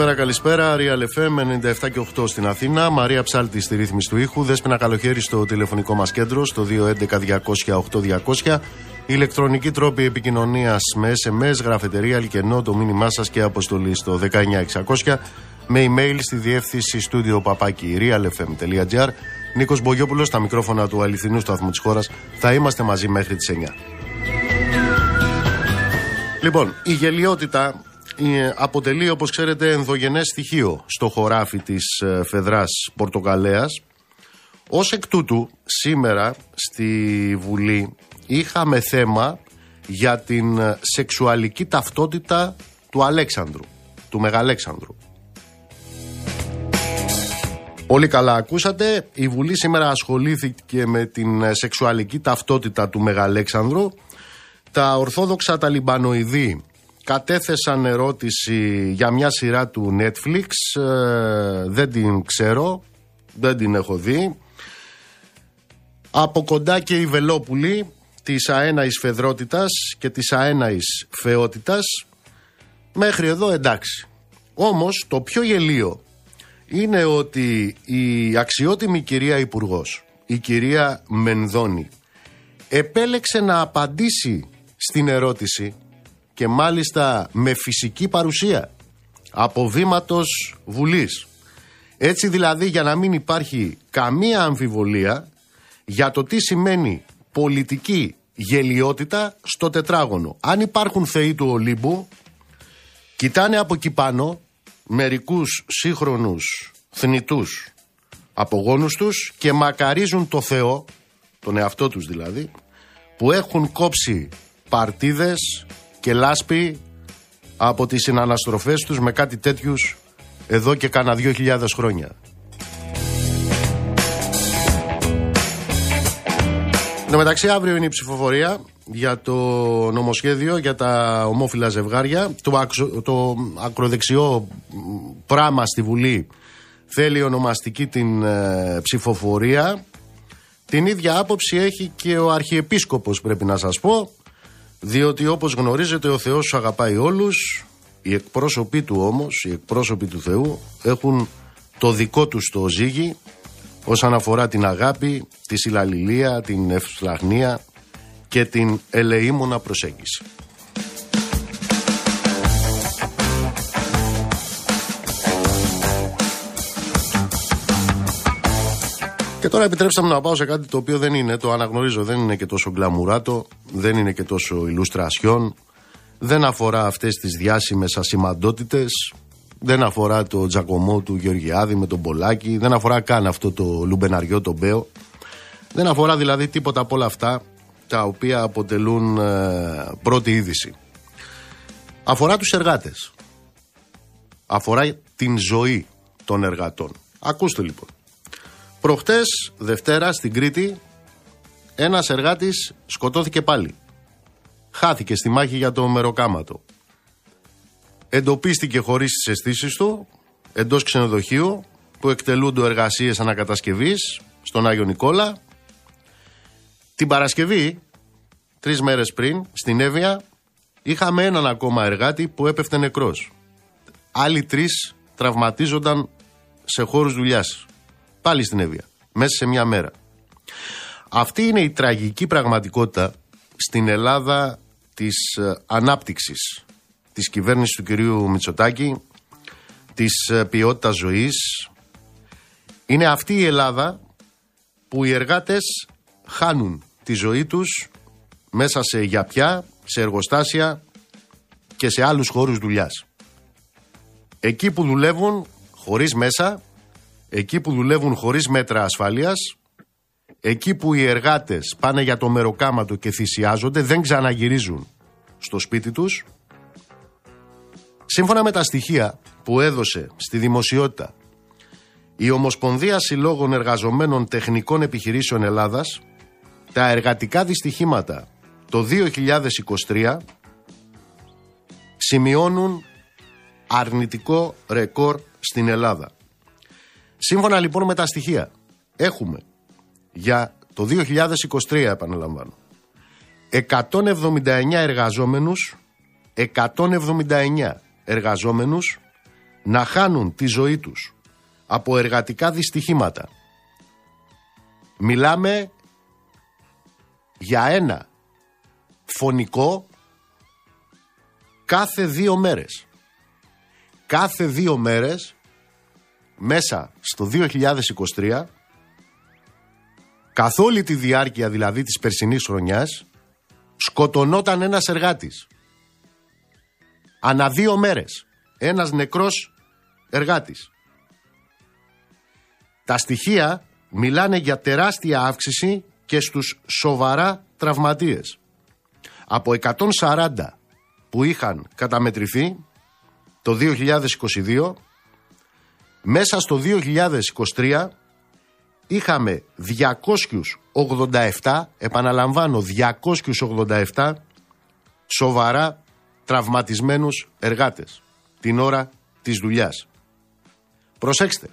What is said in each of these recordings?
Καλησπέρα, καλησπέρα. Real FM 97 και 8 στην Αθήνα. Μαρία Ψάλτη στη ρύθμιση του ήχου. Δέσπινα καλοχέρι στο τηλεφωνικό μας κέντρο στο 211-200-8200. Ηλεκτρονική τρόπη επικοινωνίας με SMS, γραφετερία, αλκενό, το μήνυμά σας και αποστολή στο 19600. Με email στη διεύθυνση στούντιο παπάκι realfm.gr. Νίκος Μπογιόπουλος στα μικρόφωνα του αληθινού σταθμού της χώρας. Θα είμαστε μαζί μέχρι τις 9. Λοιπόν, η γελιότητα ε, αποτελεί όπως ξέρετε ενδογενές στοιχείο στο χωράφι της ε, Φεδράς Πορτοκαλέας. Ως εκ τούτου σήμερα στη Βουλή είχαμε θέμα για την ε, σεξουαλική ταυτότητα του Αλέξανδρου, του Μεγαλέξανδρου. Πολύ καλά ακούσατε, η Βουλή σήμερα ασχολήθηκε με την σεξουαλική ταυτότητα του Μεγαλέξανδρου. Τα ορθόδοξα ταλιμπανοειδή κατέθεσαν ερώτηση για μια σειρά του Netflix. Ε, δεν την ξέρω, δεν την έχω δει. Από κοντά και η Βελόπουλη της αέναης φεδρότητας και της αέναης φεότητας μέχρι εδώ εντάξει. Όμως το πιο γελίο είναι ότι η αξιότιμη κυρία Υπουργός, η κυρία Μενδώνη, επέλεξε να απαντήσει στην ερώτηση και μάλιστα με φυσική παρουσία από βήματος Βουλής. Έτσι δηλαδή για να μην υπάρχει καμία αμφιβολία για το τι σημαίνει πολιτική γελιότητα στο τετράγωνο. Αν υπάρχουν θεοί του Ολύμπου, κοιτάνε από εκεί πάνω μερικούς σύγχρονους θνητούς απογόνους τους και μακαρίζουν το Θεό, τον εαυτό τους δηλαδή, που έχουν κόψει παρτίδες και λάσπη από τις συναναστροφές τους με κάτι τέτοιους εδώ και κάνα δύο χιλιάδες χρόνια. Εν μεταξύ αύριο είναι η ψηφοφορία για το νομοσχέδιο για τα ομόφυλα ζευγάρια. Το, το ακροδεξιό πράμα στη Βουλή θέλει ονομαστική την ε, ψηφοφορία. Την ίδια άποψη έχει και ο Αρχιεπίσκοπος πρέπει να σας πω διότι όπως γνωρίζετε ο Θεός σου αγαπάει όλους, οι εκπρόσωποι του όμως, οι εκπρόσωποι του Θεού έχουν το δικό τους το ζύγι όσον αφορά την αγάπη, τη συλλαληλία, την ευσπλαχνία και την ελεήμονα προσέγγιση. Τώρα επιτρέψτε μου να πάω σε κάτι το οποίο δεν είναι, το αναγνωρίζω, δεν είναι και τόσο γκλαμουράτο, δεν είναι και τόσο ηλουστρασιόν, δεν αφορά αυτές τις διάσημες ασημαντότητες, δεν αφορά το τζακωμό του Γεωργιάδη με τον Πολάκη, δεν αφορά καν αυτό το λουμπεναριό τον Μπέο, δεν αφορά δηλαδή τίποτα από όλα αυτά τα οποία αποτελούν ε, πρώτη είδηση. Αφορά τους εργάτες. Αφορά την ζωή των εργατών. Ακούστε λοιπόν. Προχτές, Δευτέρα, στην Κρήτη, ένας εργάτης σκοτώθηκε πάλι. Χάθηκε στη μάχη για το μεροκάματο. Εντοπίστηκε χωρίς τις αισθήσεις του, εντός ξενοδοχείου, που εκτελούνται εργασίες ανακατασκευής, στον Άγιο Νικόλα. Την Παρασκευή, τρεις μέρες πριν, στην Εύβοια, είχαμε έναν ακόμα εργάτη που έπεφτε νεκρός. Άλλοι τρεις τραυματίζονταν σε χώρους δουλειάς. Πάλι στην Εύβοια. Μέσα σε μια μέρα. Αυτή είναι η τραγική πραγματικότητα στην Ελλάδα της ε, ανάπτυξης της κυβέρνησης του κυρίου Μητσοτάκη, της ε, ποιότητας ζωής. Είναι αυτή η Ελλάδα που οι εργάτες χάνουν τη ζωή τους μέσα σε γιαπιά, σε εργοστάσια και σε άλλους χώρους δουλειάς. Εκεί που δουλεύουν χωρίς μέσα, εκεί που δουλεύουν χωρίς μέτρα ασφαλείας, εκεί που οι εργάτες πάνε για το μεροκάματο και θυσιάζονται, δεν ξαναγυρίζουν στο σπίτι τους. Σύμφωνα με τα στοιχεία που έδωσε στη δημοσιότητα η Ομοσπονδία Συλλόγων Εργαζομένων Τεχνικών Επιχειρήσεων Ελλάδας, τα εργατικά δυστυχήματα το 2023 σημειώνουν αρνητικό ρεκόρ στην Ελλάδα. Σύμφωνα λοιπόν με τα στοιχεία, έχουμε για το 2023 επαναλαμβάνω 179 εργαζόμενους 179 εργαζόμενους να χάνουν τη ζωή τους από εργατικά δυστυχήματα. Μιλάμε για ένα φωνικό κάθε δύο μέρες. Κάθε δύο μέρες μέσα στο 2023 καθ' όλη τη διάρκεια δηλαδή της περσινής χρονιάς σκοτωνόταν ένας εργάτης. Ανά δύο μέρες. Ένας νεκρός εργάτης. Τα στοιχεία μιλάνε για τεράστια αύξηση και στους σοβαρά τραυματίες. Από 140 που είχαν καταμετρηθεί το 2022, μέσα στο 2023 είχαμε 287, επαναλαμβάνω 287 σοβαρά τραυματισμένους εργάτες την ώρα της δουλειάς. Προσέξτε,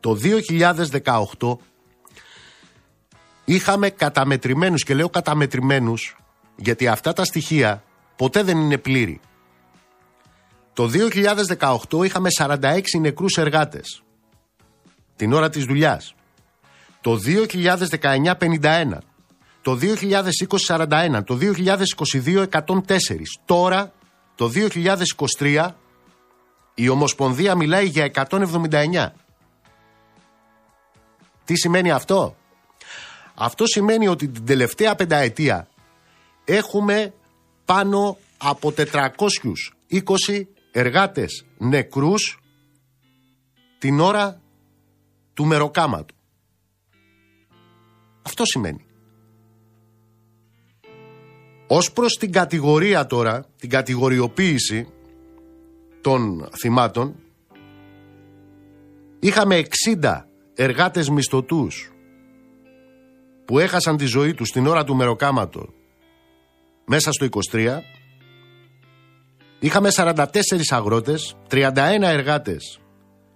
το 2018 είχαμε καταμετρημένους και λέω καταμετρημένους γιατί αυτά τα στοιχεία ποτέ δεν είναι πλήρη. Το 2018 είχαμε 46 νεκρούς εργάτες την ώρα της δουλειάς. Το 2019 51. Το 2020 41. Το 2022 104. Τώρα το 2023 η Ομοσπονδία μιλάει για 179. Τι σημαίνει αυτό; Αυτό σημαίνει ότι την τελευταία πενταετία έχουμε πάνω από 420 εργάτες νεκρούς την ώρα του μεροκάματου. Αυτό σημαίνει. Ως προς την κατηγορία τώρα, την κατηγοριοποίηση των θυμάτων, είχαμε 60 εργάτες μισθωτούς που έχασαν τη ζωή τους την ώρα του μεροκάματο μέσα στο 23 είχαμε 44 αγρότες 31 εργάτες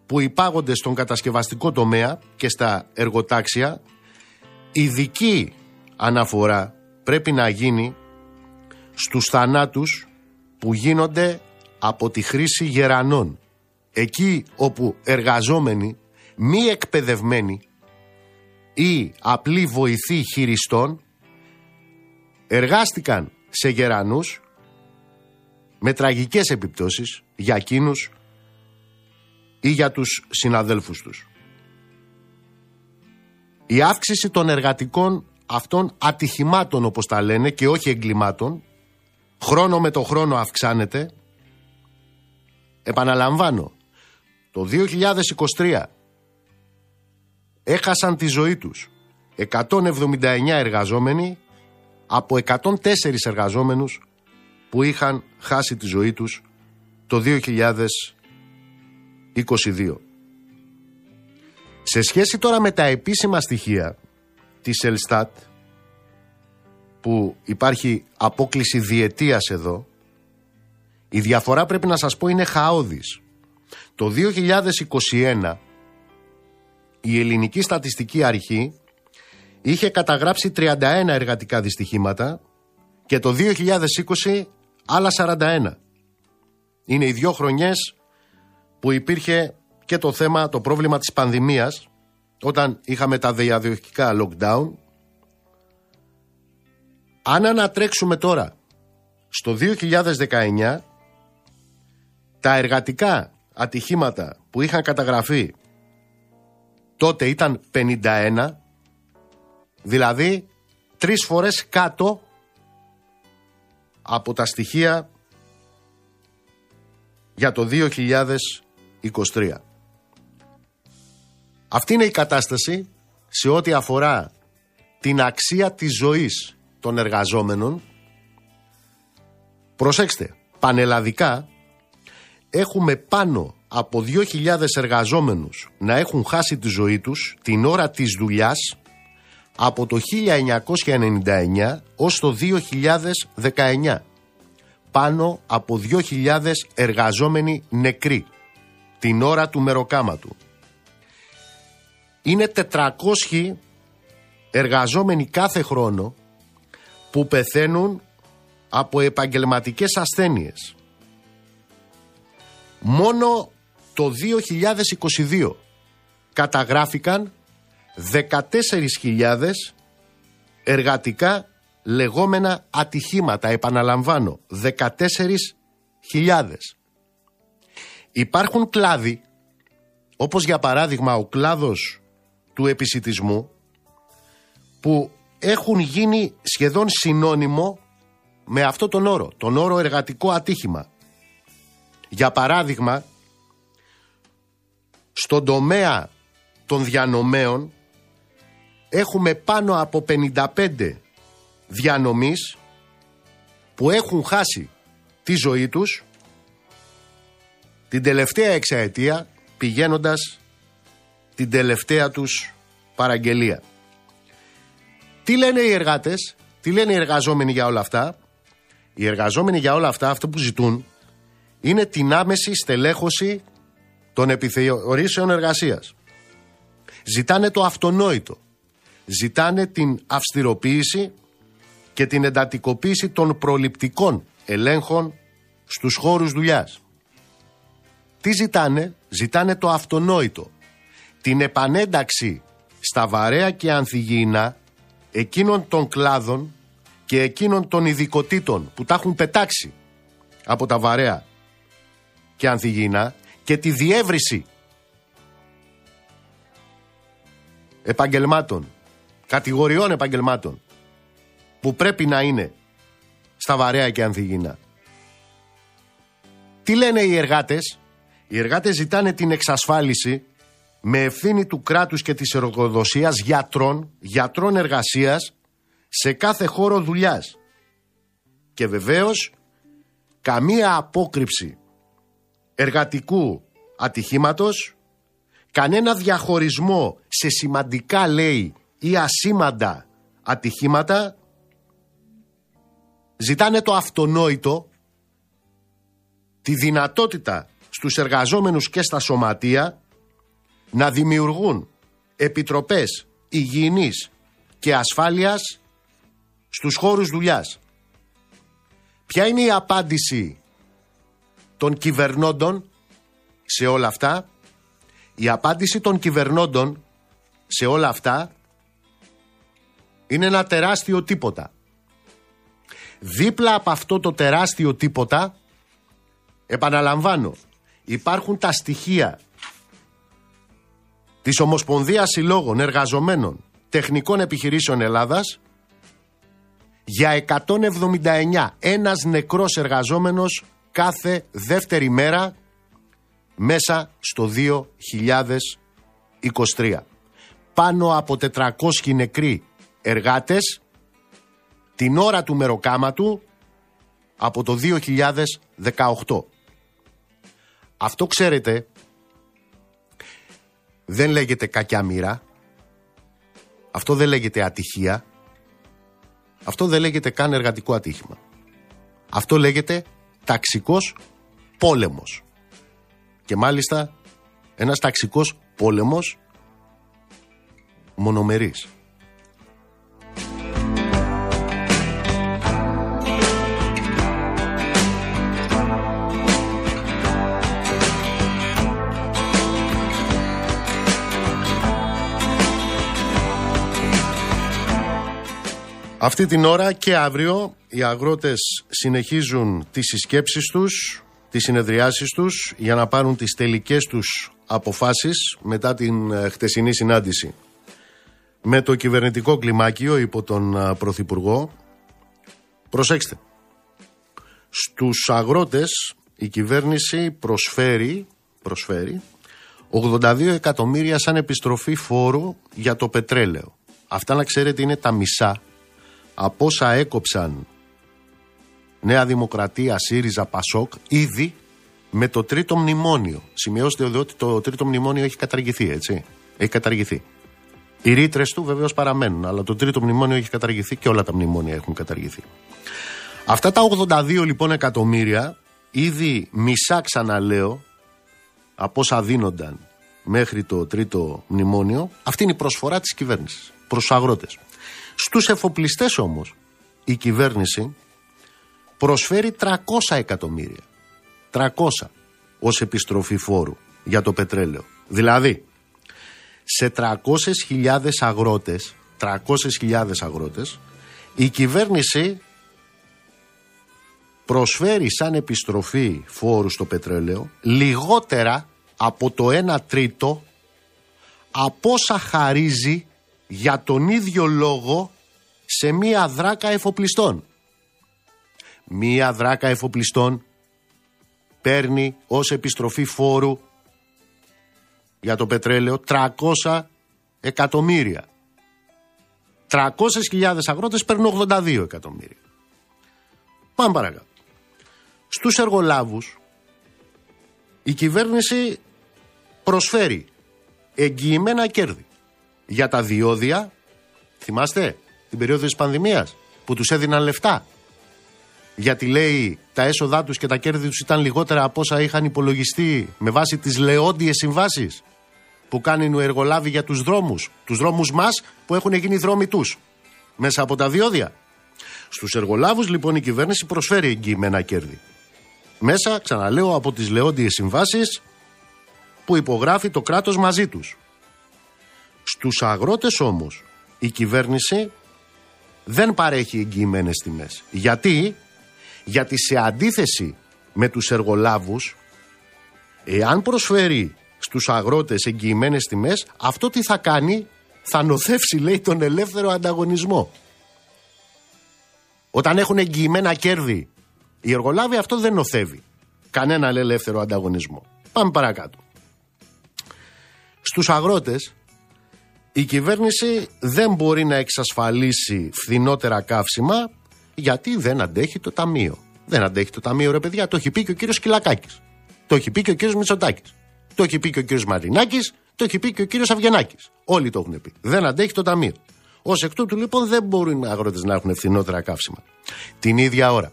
που υπάγονται στον κατασκευαστικό τομέα και στα εργοτάξια. Ειδική αναφορά πρέπει να γίνει στους θανάτους που γίνονται από τη χρήση γερανών. Εκεί όπου εργαζόμενοι μη εκπαιδευμένοι ή απλή βοηθοί χειριστών εργάστηκαν σε γερανούς με τραγικές επιπτώσεις για εκείνους ή για τους συναδέλφους τους. Η αύξηση των εργατικών αυτών ατυχημάτων όπως τα λένε και όχι εγκλημάτων χρόνο με το χρόνο αυξάνεται επαναλαμβάνω το 2023 έχασαν τη ζωή τους 179 εργαζόμενοι από 104 εργαζόμενους που είχαν χάσει τη ζωή τους το 2022. Σε σχέση τώρα με τα επίσημα στοιχεία της Ελστάτ που υπάρχει απόκληση διετίας εδώ η διαφορά πρέπει να σας πω είναι χαόδης. Το 2021 η Ελληνική Στατιστική Αρχή είχε καταγράψει 31 εργατικά δυστυχήματα και το 2020 άλλα 41. Είναι οι δύο χρονιές που υπήρχε και το θέμα, το πρόβλημα της πανδημίας όταν είχαμε τα διαδιοχικά lockdown. Αν ανατρέξουμε τώρα στο 2019 τα εργατικά ατυχήματα που είχαν καταγραφεί τότε ήταν 51, δηλαδή τρεις φορές κάτω από τα στοιχεία για το 2023. Αυτή είναι η κατάσταση σε ό,τι αφορά την αξία της ζωής των εργαζόμενων. Προσέξτε, πανελλαδικά έχουμε πάνω από 2.000 εργαζόμενους να έχουν χάσει τη ζωή τους την ώρα της δουλειάς από το 1999 ως το 2019. Πάνω από 2.000 εργαζόμενοι νεκροί την ώρα του μεροκάματου. Είναι 400 εργαζόμενοι κάθε χρόνο που πεθαίνουν από επαγγελματικές ασθένειες Μόνο το 2022 καταγράφηκαν 14.000 εργατικά λεγόμενα ατυχήματα. Επαναλαμβάνω, 14.000. Υπάρχουν κλάδοι, όπως για παράδειγμα ο κλάδος του επισητισμού, που έχουν γίνει σχεδόν συνώνυμο με αυτό τον όρο, τον όρο εργατικό ατύχημα. Για παράδειγμα, στον τομέα των διανομέων έχουμε πάνω από 55 διανομής που έχουν χάσει τη ζωή τους την τελευταία εξαετία πηγαίνοντας την τελευταία τους παραγγελία. Τι λένε οι εργάτες, τι λένε οι εργαζόμενοι για όλα αυτά; Οι εργαζόμενοι για όλα αυτά αυτό που ζητούν είναι την άμεση στελέχωση των επιθεωρήσεων εργασίας. Ζητάνε το αυτονόητο. Ζητάνε την αυστηροποίηση και την εντατικοποίηση των προληπτικών ελέγχων στους χώρους δουλειάς. Τι ζητάνε, ζητάνε το αυτονόητο. Την επανένταξη στα βαρέα και ανθυγιεινά εκείνων των κλάδων και εκείνων των ειδικοτήτων που τα έχουν πετάξει από τα βαρέα και ανθυγιεινά και τη διεύρυνση επαγγελμάτων, κατηγοριών επαγγελμάτων που πρέπει να είναι στα βαρέα και ανθυγιεινά. Τι λένε οι εργάτες, οι εργάτες ζητάνε την εξασφάλιση με ευθύνη του κράτους και της εργοδοσίας γιατρών, γιατρών εργασίας σε κάθε χώρο δουλειάς. Και βεβαίως καμία απόκρυψη εργατικού ατυχήματος, κανένα διαχωρισμό σε σημαντικά λέει ή ασήμαντα ατυχήματα, ζητάνε το αυτονόητο, τη δυνατότητα στους εργαζόμενους και στα σωματεία να δημιουργούν επιτροπές υγιεινής και ασφάλειας στους χώρους δουλειάς. Ποια είναι η απάντηση των κυβερνώντων σε όλα αυτά; Η απάντηση των κυβερνώντων σε όλα αυτά είναι ένα τεράστιο τίποτα. Δίπλα από αυτό το τεράστιο τίποτα, επαναλαμβάνω, υπάρχουν τα στοιχεία της Ομοσπονδίας Συλλόγων Εργαζομένων Τεχνικών Επιχειρήσεων Ελλάδας για 179 ένας νεκρός εργαζόμενος κάθε δεύτερη μέρα μέσα στο 2023. Πάνω από 400 νεκροί εργάτες την ώρα του μεροκάματου από το 2018. Αυτό ξέρετε δεν λέγεται κακιά μοίρα. Αυτό δεν λέγεται ατυχία. Αυτό δεν λέγεται καν εργατικό ατύχημα. Αυτό λέγεται ταξικός πόλεμος. Και μάλιστα ένας ταξικός πόλεμος μονομερής. Αυτή την ώρα και αύριο οι αγρότες συνεχίζουν τις συσκέψεις τους, τις συνεδριάσεις τους για να πάρουν τις τελικές τους αποφάσεις μετά την ε, χτεσινή συνάντηση με το κυβερνητικό κλιμάκιο υπό τον ε, Πρωθυπουργό. Προσέξτε, στους αγρότες η κυβέρνηση προσφέρει, προσφέρει 82 εκατομμύρια σαν επιστροφή φόρου για το πετρέλαιο. Αυτά να ξέρετε είναι τα μισά από όσα έκοψαν Νέα Δημοκρατία, ΣΥΡΙΖΑ, ΠΑΣΟΚ ήδη με το τρίτο μνημόνιο. Σημειώστε εδώ ότι το τρίτο μνημόνιο έχει καταργηθεί, έτσι. Έχει καταργηθεί. Οι ρήτρες του βεβαίως παραμένουν, αλλά το τρίτο μνημόνιο έχει καταργηθεί και όλα τα μνημόνια έχουν καταργηθεί. Αυτά τα 82 λοιπόν εκατομμύρια, ήδη μισά ξαναλέω, από όσα δίνονταν μέχρι το τρίτο μνημόνιο, αυτή είναι η προσφορά της κυβέρνησης προς τους αγρότες. Στους εφοπλιστές όμως η κυβέρνηση προσφέρει 300 εκατομμύρια. 300. ως επιστροφή φόρου για το πετρέλαιο. Δηλαδή, σε 300.000 αγρότες, 300.000 αγρότες, η κυβέρνηση προσφέρει σαν επιστροφή φόρου στο πετρέλαιο λιγότερα από το 1 τρίτο από όσα χαρίζει για τον ίδιο λόγο σε μία δράκα εφοπλιστών. Μία δράκα εφοπλιστών παίρνει ως επιστροφή φόρου για το πετρέλαιο 300 εκατομμύρια. 300.000 αγρότες παίρνουν 82 εκατομμύρια. Πάμε παρακάτω. Στους εργολάβους η κυβέρνηση προσφέρει εγγυημένα κέρδη για τα διόδια. Θυμάστε την περίοδο της πανδημίας που τους έδιναν λεφτά. Γιατί λέει τα έσοδά τους και τα κέρδη τους ήταν λιγότερα από όσα είχαν υπολογιστεί με βάση τις λεόντιες συμβάσεις που κάνει ο εργολάβη για τους δρόμους. Τους δρόμους μας που έχουν γίνει δρόμοι τους μέσα από τα διόδια. Στους εργολάβους λοιπόν η κυβέρνηση προσφέρει εγγυημένα κέρδη. Μέσα, ξαναλέω, από τις λεόντιες συμβάσεις που υπογράφει το κράτος μαζί τους. Στους αγρότες όμως η κυβέρνηση δεν παρέχει εγγυημένες τιμές. Γιατί; Γιατί σε αντίθεση με τους εργολάβους, εάν προσφέρει στους αγρότες εγγυημένες τιμές, αυτό τι θα κάνει, θα νοθεύσει λέει τον ελεύθερο ανταγωνισμό. Όταν έχουν εγγυημένα κέρδη, οι εργολάβοι αυτό δεν νοθεύει. Κανένα ελεύθερο ανταγωνισμό. Πάμε παρακάτω. Στους αγρότες η κυβέρνηση δεν μπορεί να εξασφαλίσει φθηνότερα καύσιμα γιατί δεν αντέχει το ταμείο. Δεν αντέχει το ταμείο, ρε παιδιά. Το έχει πει και ο κύριος Κυλακάκης. Το έχει πει και ο κύριος Μητσοτάκης. Το έχει πει και ο κύριος Μαρινάκης. Το έχει πει και ο κύριος Αυγενάκη. Όλοι το έχουν πει. Δεν αντέχει το ταμείο. Ω εκ τούτου λοιπόν δεν μπορούν οι αγρότες να έχουν φθηνότερα καύσιμα. Την ίδια ώρα.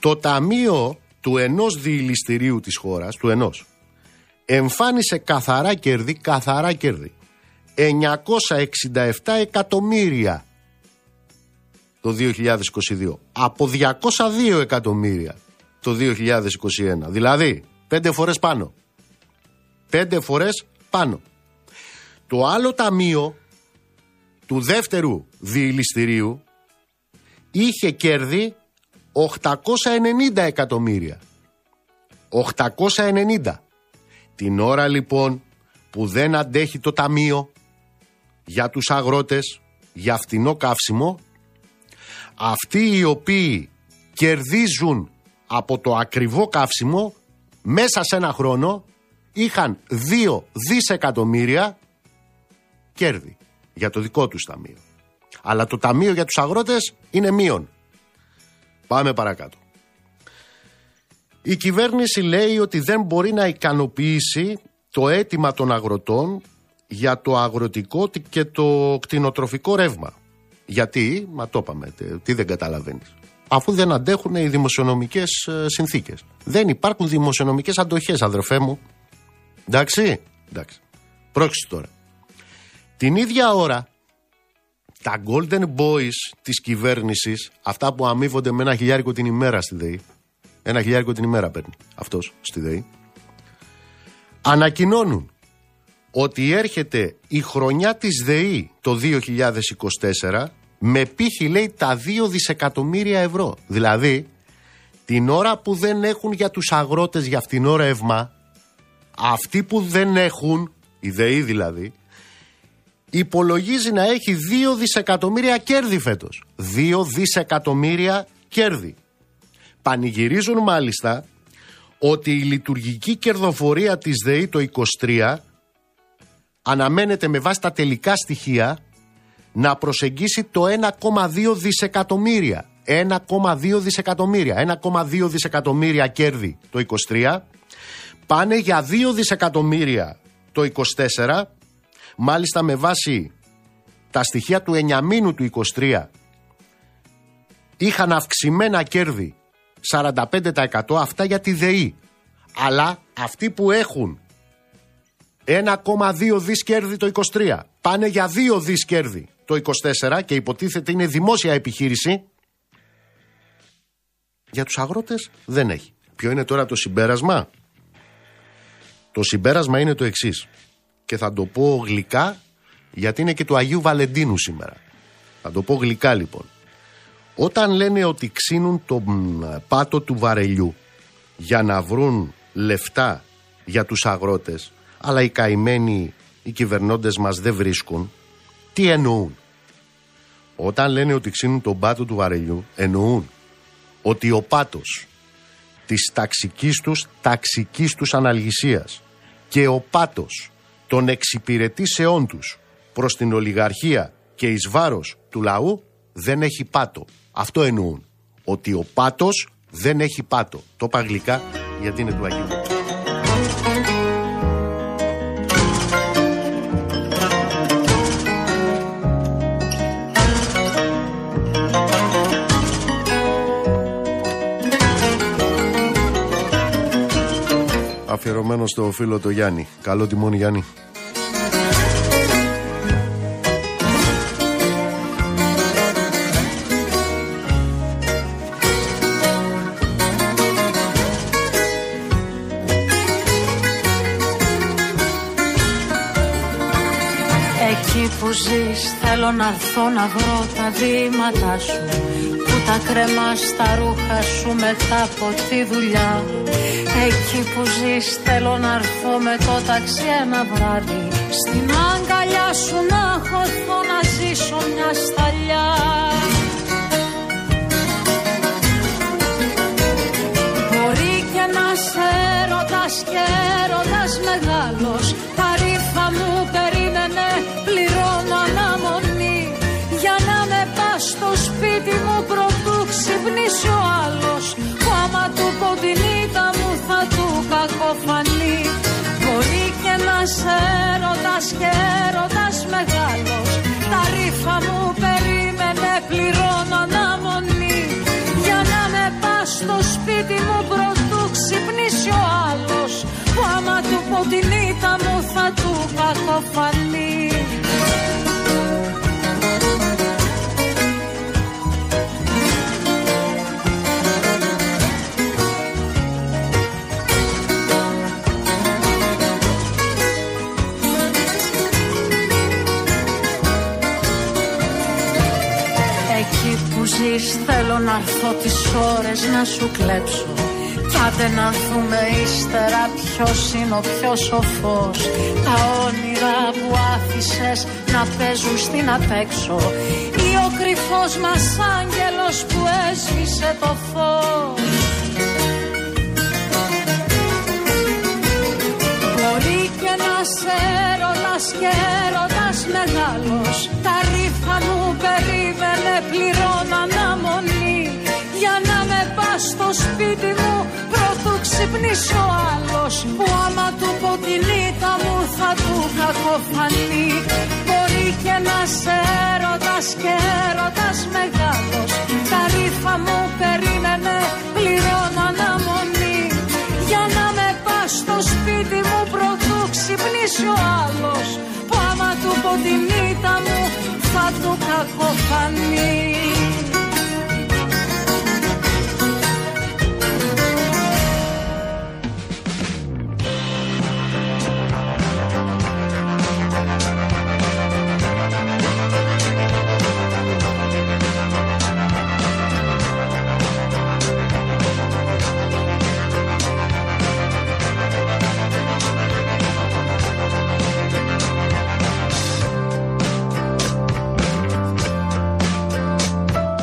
Το ταμείο του ενός διηληστηρίου της χώρας, του ενός, εμφάνισε καθαρά κέρδη, καθαρά κέρδη 967 εκατομμύρια το 2022 από 202 εκατομμύρια το 2021 δηλαδή πέντε φορές πάνω. Πέντε φορές πάνω. Το άλλο ταμείο του δεύτερου διηληστηρίου είχε κέρδη 890 εκατομμύρια. 890 την ώρα λοιπόν που δεν αντέχει το ταμείο για τους αγρότες, για φτηνό καύσιμο, αυτοί οι οποίοι κερδίζουν από το ακριβό καύσιμο μέσα σε ένα χρόνο είχαν 2 δισεκατομμύρια κέρδη για το δικό τους ταμείο. Αλλά το ταμείο για τους αγρότες είναι μείον. Πάμε παρακάτω. Η κυβέρνηση λέει ότι δεν μπορεί να ικανοποιήσει το αίτημα των αγροτών για το αγροτικό και το κτηνοτροφικό ρεύμα. Γιατί, μα το είπαμε, τι δεν καταλαβαίνεις. Αφού δεν αντέχουν οι δημοσιονομικές ε, συνθήκες. Δεν υπάρχουν δημοσιονομικές αντοχές, αδερφέ μου. Εντάξει, εντάξει. Πρόξε τώρα. Την ίδια ώρα, τα golden boys της κυβέρνησης, αυτά που αμείβονται με ένα χιλιάρικο την ημέρα στη ΔΕΗ, ένα χιλιάρικο την ημέρα παίρνει αυτός στη ΔΕΗ, ανακοινώνουν ότι έρχεται η χρονιά της ΔΕΗ το 2024 με πύχη λέει τα 2 δισεκατομμύρια ευρώ. Δηλαδή την ώρα που δεν έχουν για τους αγρότες για αυτήν ώρα ρεύμα αυτοί που δεν έχουν, η ΔΕΗ δηλαδή, υπολογίζει να έχει 2 δισεκατομμύρια κέρδη φέτος. 2 δισεκατομμύρια κέρδη. Πανηγυρίζουν μάλιστα ότι η λειτουργική κερδοφορία της ΔΕΗ το 23 αναμένεται με βάση τα τελικά στοιχεία να προσεγγίσει το 1,2 δισεκατομμύρια. 1,2 δισεκατομμύρια. 1,2 δισεκατομμύρια κέρδη το 23 πάνε για 2 δισεκατομμύρια το 24 μάλιστα με βάση τα στοιχεία του 9 μήνου του 23 είχαν αυξημένα κέρδη 45% αυτά για τη ΔΕΗ αλλά αυτοί που έχουν 1,2 δις κέρδη το 23. Πάνε για 2 δις κέρδη το 24 και υποτίθεται είναι δημόσια επιχείρηση. Για τους αγρότες δεν έχει. Ποιο είναι τώρα το συμπέρασμα; Το συμπέρασμα είναι το εξής. Και θα το πω γλυκά, γιατί είναι και του Αγίου Βαλεντίνου σήμερα. Θα το πω γλυκά λοιπόν. Όταν λένε ότι ξύνουν τον πάτο του βαρελιού για να βρουν λεφτά για τους αγρότες, αλλά οι καημένοι, οι κυβερνώντες μας δεν βρίσκουν, τι εννοούν; Όταν λένε ότι ξύνουν τον πάτο του βαρελιού, εννοούν ότι ο πάτος της ταξικής τους, ταξικής τους αναλγησίας και ο πάτος των εξυπηρετήσεών τους προς την ολιγαρχία και εις βάρος του λαού δεν έχει πάτο. Αυτό εννοούν. Ότι ο πάτος δεν έχει πάτο. Το είπα γλυκά γιατί είναι του Αγίου. Αφιερωμένο στο φίλο του Γιάννη. Καλό τιμόνι Γιάννη. Θέλω να έρθω να βρω τα βήματα σου Που τα κρεμά στα ρούχα σου μετά από τη δουλειά. Εκεί που ζεις θέλω να έρθω με το ταξί ένα βράδυ. Στην αγκαλιά σου να χωθώ να ζήσω μια σταλιά. Μπορεί και να σε έρωτας και έρωτας κακοφανεί Μπορεί και να σε έρωτας και έρωτας μεγάλος. Τα ρήφα μου περίμενε πληρώνω αναμονή. Για να με πας στο σπίτι μου πρωτού ξυπνήσει ο άλλος. Που άμα του πω την μου θα του κακοφανεί θέλω να έρθω τις ώρες να σου κλέψω. Κι άντε να δούμε ύστερα ποιος είναι ο πιο σοφός. Τα όνειρα που άφησες να παίζουν στην απέξω. Ή ο κρυφός μας άγγελος που έσβησε το φως. Μπορεί και να σε έρωτας και έρωτας μεγάλος Τα ρήφα μου περίμενε πληρώνω αναμονή. Για να με πας στο σπίτι μου πρώτου ξυπνήσει ο άλλος. Που άμα του πω την μου θα του κακοφανεί Μπορεί και να σε έρωτας και έρωτας μεγάλος. Τα ρήφα μου περίμενε πληρώνω αναμονή. Για να με πας στο σπίτι μου πρώτου ξυπνήσει ο άλλος. Που άμα του πω την μου θα του κακοφανεί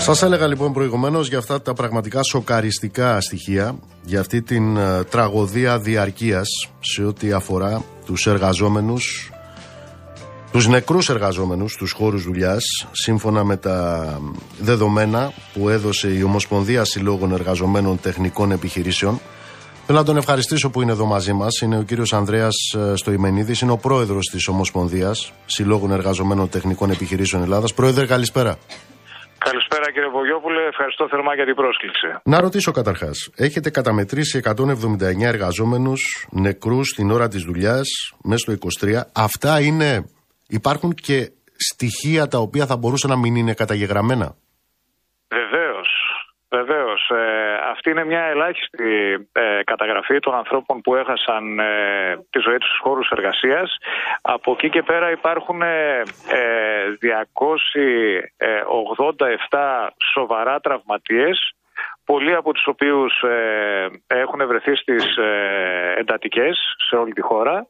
Σας έλεγα λοιπόν προηγουμένως για αυτά τα πραγματικά σοκαριστικά στοιχεία, για αυτή την uh, τραγωδία διαρκείας σε ό,τι αφορά τους εργαζόμενους, τους νεκρούς εργαζόμενους στους χώρους δουλειάς, σύμφωνα με τα δεδομένα που έδωσε η Ομοσπονδία Συλλόγων Εργαζομένων Τεχνικών Επιχειρήσεων. Θέλω να τον ευχαριστήσω που είναι εδώ μαζί μας. Είναι ο κύριος Ανδρέας ε, Στοημενίδης, είναι ο πρόεδρος της Ομοσπονδίας Συλλόγων Εργαζομένων Τεχνικών Επιχειρήσεων Ελλάδας. Πρόεδρε, καλησπέρα. Καλησπέρα κύριε Βογιόπουλε, ευχαριστώ θερμά για την πρόσκληση. Να ρωτήσω καταρχάς, έχετε καταμετρήσει 179 εργαζόμενους νεκρούς την ώρα της δουλειάς μέσα στο 23. Αυτά είναι, υπάρχουν και στοιχεία τα οποία θα μπορούσαν να μην είναι καταγεγραμμένα; Βεβαίως. Βεβαίως. Ε, αυτή είναι μια ελάχιστη ε, καταγραφή των ανθρώπων που έχασαν ε, τη ζωή τους στους χώρους εργασίας. Από εκεί και πέρα υπάρχουν 287 σοβαρά τραυματίες πολλοί από τους οποίους έχουν βρεθεί στις εντατικές σε όλη τη χώρα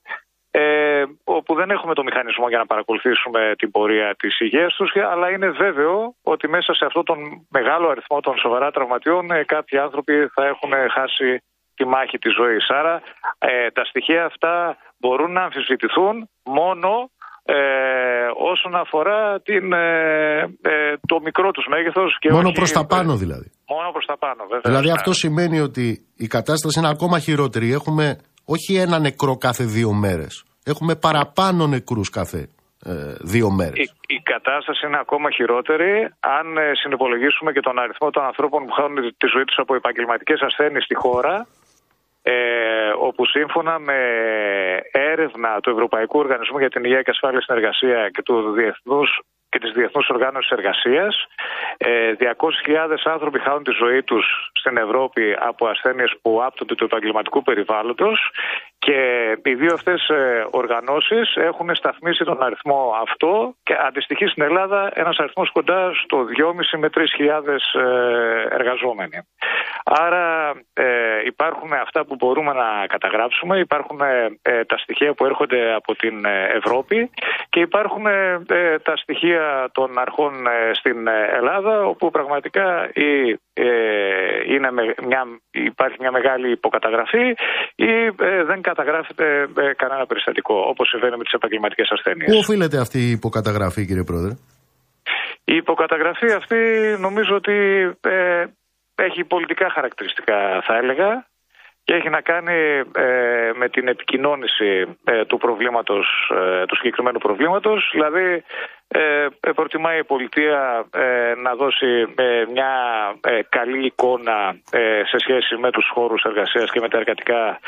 ε, όπου δεν έχουμε το μηχανισμό για να παρακολουθήσουμε την πορεία της υγείας τους, αλλά είναι βέβαιο ότι μέσα σε αυτόν τον μεγάλο αριθμό των σοβαρά τραυματιών ε, κάποιοι άνθρωποι θα έχουν χάσει τη μάχη της ζωής. Άρα ε, τα στοιχεία αυτά μπορούν να αμφισβητηθούν μόνο ε, όσον αφορά την, ε, ε, το μικρό τους μέγεθος. Και μόνο προς τα πάνω δηλαδή. Μόνο προς τα πάνω βέβαια. Δηλαδή αυτό σημαίνει ότι η κατάσταση είναι ακόμα χειρότερη. Έχουμε όχι ένα νεκρό κάθε δύο μέρες. Έχουμε παραπάνω νεκρούς κάθε ε, δύο μέρες. Η, η κατάσταση είναι ακόμα χειρότερη αν ε, συνυπολογίσουμε και τον αριθμό των ανθρώπων που χάνουν τη ζωή τους από επαγγελματικές ασθένειες στη χώρα ε, όπου σύμφωνα με έρευνα του Ευρωπαϊκού Οργανισμού για την Υγεία και Ασφάλεια στην Εργασία και του Διεθνούς και της Διεθνούς Οργάνωσης Εργασίας. 200.000 ε, άνθρωποι χάνουν τη ζωή τους στην Ευρώπη από ασθένειες που άπτονται του επαγγελματικού περιβάλλοντος και οι δύο αυτές ε, οργανώσεις έχουν σταθμίσει τον αριθμό αυτό και αντιστοιχεί στην Ελλάδα ένας αριθμός κοντά στο 2,5 με 3.000 ε, εργαζόμενοι. Άρα υπάρχουν αυτά που μπορούμε να καταγράψουμε, υπάρχουν τα στοιχεία που έρχονται από την Ευρώπη και υπάρχουν τα στοιχεία των αρχών ε, στην ε, Ελλάδα όπου πραγματικά ή, ε, είναι μια, υπάρχει μια μεγάλη υποκαταγραφή ή δεν καταγράφεται κανένα περιστατικό όπως συμβαίνει με τις επαγγελματικές ασθένειες. Πού οφείλεται αυτή η υποκαταγραφή κύριε Πρόεδρε; Η υποκαταγραφή αυτή νομίζω ότι έχει πολιτικά χαρακτηριστικά θα έλεγα και έχει να κάνει ε, με την επικοινώνηση ε, του προβλήματος, ε, του συγκεκριμένου προβλήματος. Δηλαδή ε, προτιμάει η πολιτεία να δώσει μια καλή εικόνα σε σχέση με τους χώρους εργασίας και με τα εργατικά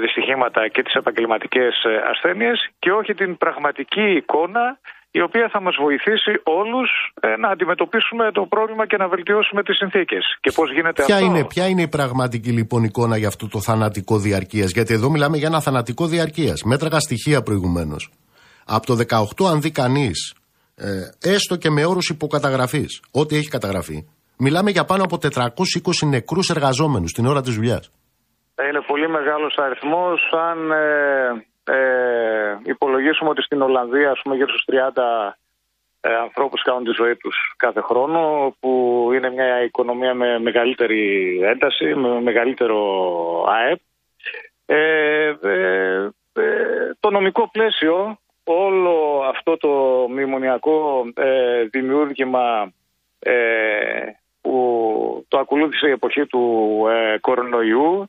δυστυχήματα και τις επαγγελματικές ασθένειες και όχι την πραγματική εικόνα η οποία θα μας βοηθήσει όλους ε, να αντιμετωπίσουμε το πρόβλημα και να βελτιώσουμε τις συνθήκες. Και πώς γίνεται ποια αυτό; Είναι, ποια είναι η πραγματική λοιπόν εικόνα για αυτό το θανατικό διαρκείας; Γιατί εδώ μιλάμε για ένα θανατικό διαρκείας. Μέτραγα στοιχεία προηγουμένως. Από το 18 αν δει κανείς, ε, έστω και με όρους υποκαταγραφής, ό,τι έχει καταγραφεί, μιλάμε για πάνω από 420 νεκρούς εργαζόμενους την ώρα της δουλειάς. Είναι πολύ μεγάλος αριθμός. Αν ε, ε, υπολογίσουμε ότι στην Ολλανδία ας πούμε γύρω στους 30 ε, ανθρώπους κάνουν τη ζωή τους κάθε χρόνο που είναι μια οικονομία με μεγαλύτερη ένταση, με μεγαλύτερο ΑΕΠ. Ε, ε, ε, το νομικό πλαίσιο, όλο αυτό το μνημονιακό ε, δημιούργημα που το ακολούθησε η εποχή του κορονοϊού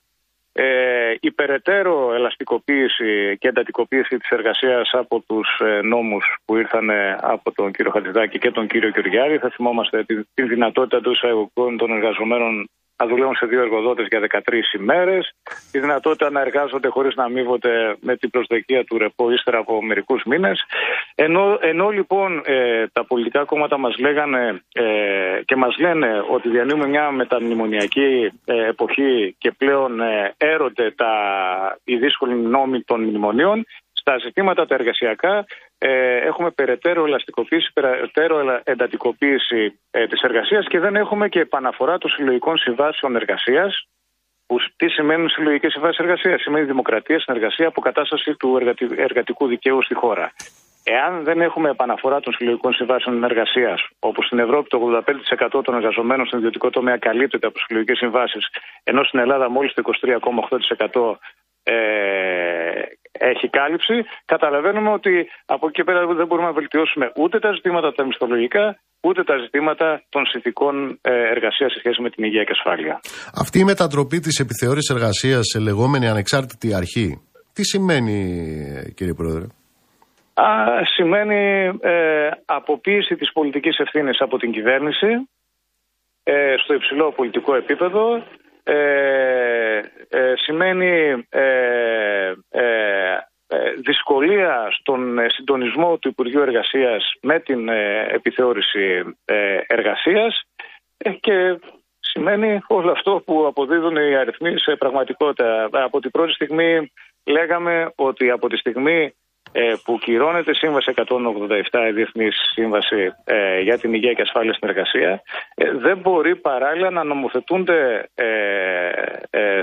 ε, η περαιτέρω ελαστικοποίηση και εντατικοποίηση της εργασίας από τους ε, νόμους που ήρθαν από τον κύριο Χατζηδάκη και τον κύριο Κυριάρη. Θα θυμόμαστε τη, τη δυνατότητα του εισαγωγικών των εργαζομένων να δουλεύουν σε δύο εργοδότες για 13 ημέρες, η δυνατότητα να εργάζονται χωρίς να αμείβονται με την προσδοκία του ρεπό ύστερα από μερικούς μήνες. Ενώ, ενώ λοιπόν ε, τα πολιτικά κόμματα μας λέγανε ε, και μας λένε ότι διανύουμε μια μεταμνημονιακή ε, εποχή και πλέον ε, έρονται τα, οι δύσκολοι νόμοι των μνημονίων, στα ζητήματα τα εργασιακά ε, έχουμε περαιτέρω ελαστικοποίηση, περαιτέρω εντατικοποίηση ε, της εργασίας και δεν έχουμε και επαναφορά των συλλογικών συμβάσεων εργασίας που τι σημαίνουν συλλογικές συμβάσεις εργασίας; Σημαίνει δημοκρατία, συνεργασία, αποκατάσταση του εργατικού δικαίου στη χώρα. Εάν δεν έχουμε επαναφορά των συλλογικών συμβάσεων εργασίας, όπου στην Ευρώπη το 85% των εργαζομένων στον ιδιωτικό τομέα καλύπτεται από συλλογικές συμβάσεις, ενώ στην Ελλάδα μόλις το 23,8% ε, έχει κάλυψη, καταλαβαίνουμε ότι από εκεί πέρα δεν μπορούμε να βελτιώσουμε ούτε τα ζητήματα τα μισθολογικά, ούτε τα ζητήματα των συνθηκών ε, εργασίας σε σχέση με την υγεία και ασφάλεια. Αυτή η μετατροπή της επιθεώρησης εργασίας σε λεγόμενη ανεξάρτητη αρχή, τι σημαίνει, κύριε Πρόεδρε; Α, σημαίνει ε, αποποίηση της πολιτικής ευθύνης από την κυβέρνηση ε, στο υψηλό πολιτικό επίπεδο ε, ε, σημαίνει ε, δυσκολία στον συντονισμό του Υπουργείου Εργασίας με την επιθεώρηση εργασίας και σημαίνει όλο αυτό που αποδίδουν οι αριθμοί σε πραγματικότητα. Από την πρώτη στιγμή λέγαμε ότι από τη στιγμή ε, που κυρώνεται η Σύμβαση 187, η Διεθνής Σύμβαση ε, για την Υγεία και Ασφάλεια στην Εργασία, ε, δεν μπορεί παράλληλα να νομοθετούνται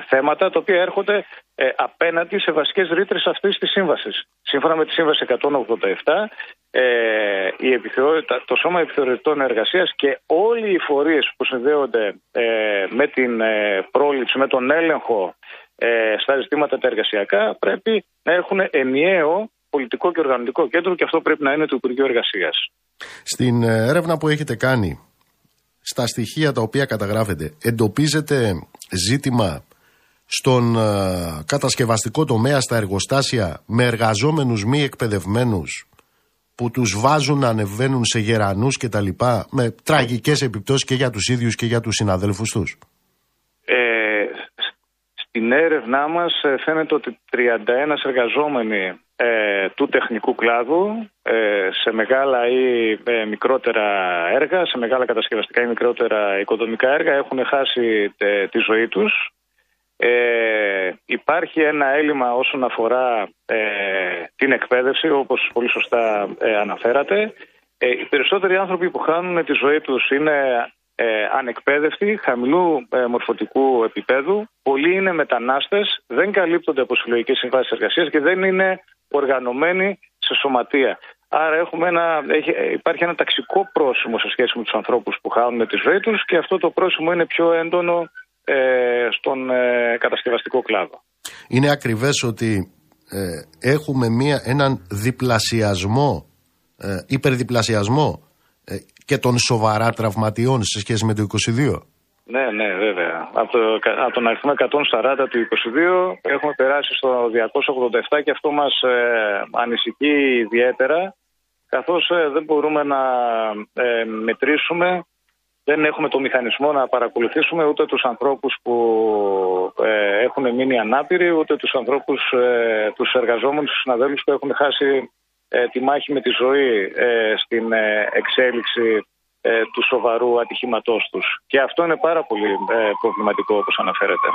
θέματα τα οποία έρχονται απέναντι σε βασικές ρήτρες αυτής της σύμβασης. Σύμφωνα με τη Σύμβαση 187, η το Σώμα Επιθεωρητών Εργασίας και όλοι οι φορείς που συνδέονται με την πρόληψη, με τον έλεγχο στα ζητήματα τα εργασιακά πρέπει να έχουν ενιαίο πολιτικό και οργανωτικό κέντρο και αυτό πρέπει να είναι το Υπουργείο Εργασίας. Στην ε, έρευνα που έχετε κάνει, στα στοιχεία τα οποία καταγράφετε, εντοπίζετε ζήτημα στον ε, κατασκευαστικό τομέα, στα εργοστάσια, με εργαζόμενους μη εκπαιδευμένους που τους βάζουν να ανεβαίνουν σε γερανούς και τα λοιπά, με τραγικές επιπτώσεις και για τους ίδιους και για τους συναδέλφους τους; Ε, στην έρευνά μας ε, φαίνεται ότι 31 εργαζόμενοι ε, του τεχνικού κλάδου ε, σε μεγάλα ή ε, μικρότερα έργα, σε μεγάλα κατασκευαστικά ή μικρότερα οικοδομικά έργα έχουν χάσει τη ζωή τους. Υπάρχει ένα έλλειμμα όσον αφορά την εκπαίδευση όπως πολύ σωστά αναφέρατε. Οι περισσότεροι άνθρωποι που χάνουν τη ζωή τους είναι ε, ανεκπαίδευτοι, χαμηλού ε, μορφωτικού επίπεδου. Πολλοί είναι μετανάστες, δεν καλύπτονται από συλλογικές συμβάσεις εργασίας και δεν είναι οργανωμένοι σε σωματεία. Άρα έχουμε ένα, έχει, υπάρχει ένα ταξικό πρόσημο σε σχέση με τους ανθρώπους που χάνουν τη ζωή τους και αυτό το πρόσημο είναι πιο έντονο ε, στον ε, κατασκευαστικό κλάδο. Είναι ακριβές ότι ε, έχουμε μία, έναν διπλασιασμό, υπερδιπλασιασμό και των σοβαρά τραυματιών σε σχέση με το 22. Ναι, ναι, βέβαια. Από, το, από τον αριθμό 140 του 22 έχουμε περάσει στο 287 και αυτό μας ε, ανησυχεί ιδιαίτερα καθώς ε, δεν μπορούμε να ε, μετρήσουμε, δεν έχουμε το μηχανισμό να παρακολουθήσουμε ούτε τους ανθρώπους που ε, έχουν μείνει ανάπηροι, ούτε τους ανθρώπους, τους εργαζόμενους, τους συναδέλφους που έχουν χάσει ε, τη μάχη με τη ζωή ε, στην ε, εξέλιξη του σοβαρού ατυχήματός τους. Και αυτό είναι πάρα πολύ προβληματικό όπως αναφέρετε.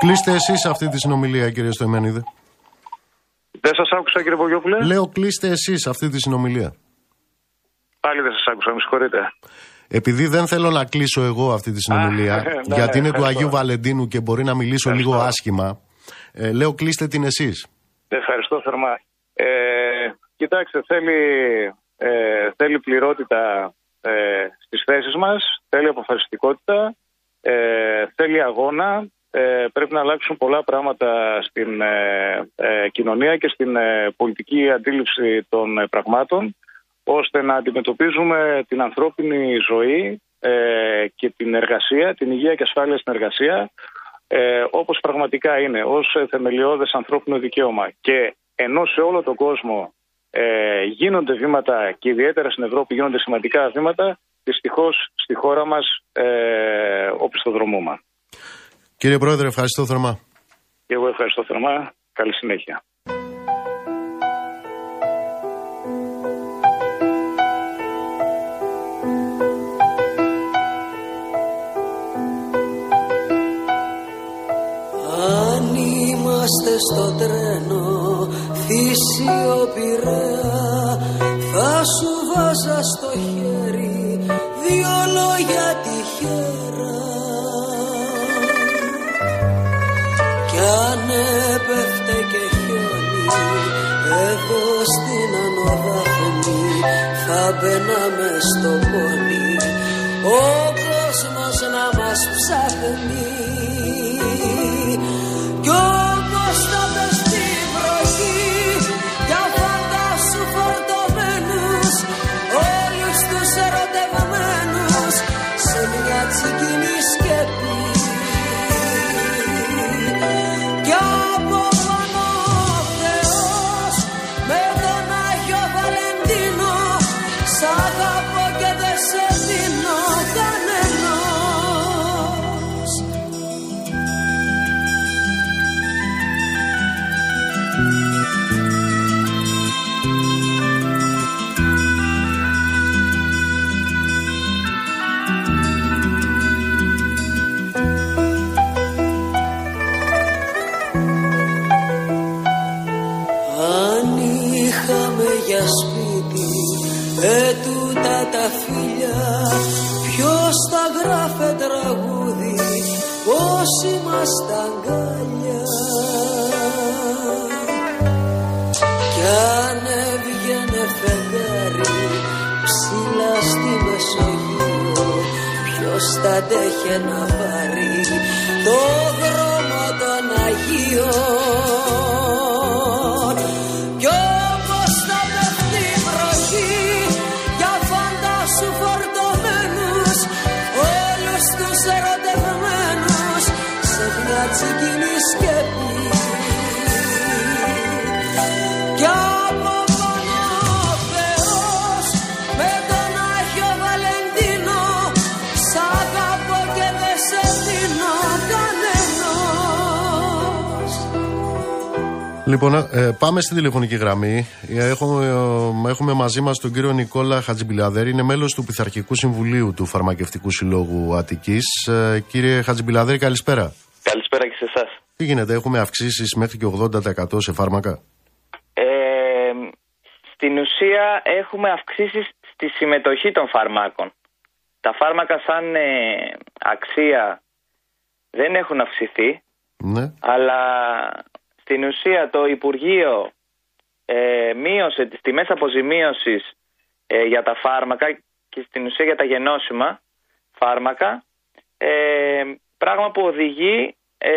Κλείστε εσείς αυτή τη συνομιλία κύριε Στοημένιδε. Δεν σας άκουσα κύριε Βογιόπουλε; Λέω κλείστε εσείς αυτή τη συνομιλία. Πάλι δεν σας άκουσα, με συγχωρείτε. Επειδή δεν θέλω να κλείσω εγώ αυτή τη συνομιλία, ναι, γιατί είναι του Αγίου Βαλεντίνου και μπορεί να μιλήσω λίγο άσχημα, λέω κλείστε την εσείς. Ευχαριστώ θερμά. Ε, Κοιτάξτε, θέλει, ε, θέλει πληρότητα ε, στις θέσεις μας, θέλει αποφασιστικότητα, ε, θέλει αγώνα. Ε, πρέπει να αλλάξουν πολλά πράγματα στην ε, κοινωνία και στην πολιτική αντίληψη των πραγμάτων, ώστε να αντιμετωπίζουμε την ανθρώπινη ζωή και την εργασία, την υγεία και ασφάλεια στην εργασία, όπως πραγματικά είναι, ως θεμελιώδες ανθρώπινο δικαίωμα. Και ενώ σε όλο τον κόσμο ε, γίνονται βήματα και ιδιαίτερα στην Ευρώπη γίνονται σημαντικά βήματα, δυστυχώς στη χώρα μας ε, οπισθοδρομούμε. Κύριε Πρόεδρε, ευχαριστώ θερμά. Και εγώ ευχαριστώ θερμά. Καλή συνέχεια. Αν είμαστε στο τρένο Φύσιο πειραιά θα σου βάζα στο χέρι δύο λόγια τυχερά κι αν έπεφτε και χιόνι εδώ στην ανοδάφνη θα μπαίναμε στο πόνι. Ο κόσμος να μας ψάχνει Λοιπόν, ε, πάμε στη τηλεφωνική γραμμή. Ε, Έχουμε, ε, έχουμε μαζί μας τον κύριο Νικόλα Χατζιμπιλαδέρη, είναι μέλος του Πειθαρχικού Συμβουλίου του Φαρμακευτικού Συλλόγου Αττικής. Ε, κύριε Χατζιμπιλαδέρη, καλησπέρα. Καλησπέρα και σε εσάς. Τι γίνεται, έχουμε αυξήσεις μέχρι και 80% σε φάρμακα; Ε, στην ουσία έχουμε αυξήσεις στη συμμετοχή των φαρμάκων. Τα φάρμακα σαν ε, αξία δεν έχουν αυξηθεί, Ναι. αλλά στην ουσία το Υπουργείο ε, μείωσε τις τιμές αποζημίωσης ε, για τα φάρμακα και στην ουσία για τα γενώσιμα φάρμακα, ε, πράγμα που οδηγεί ε,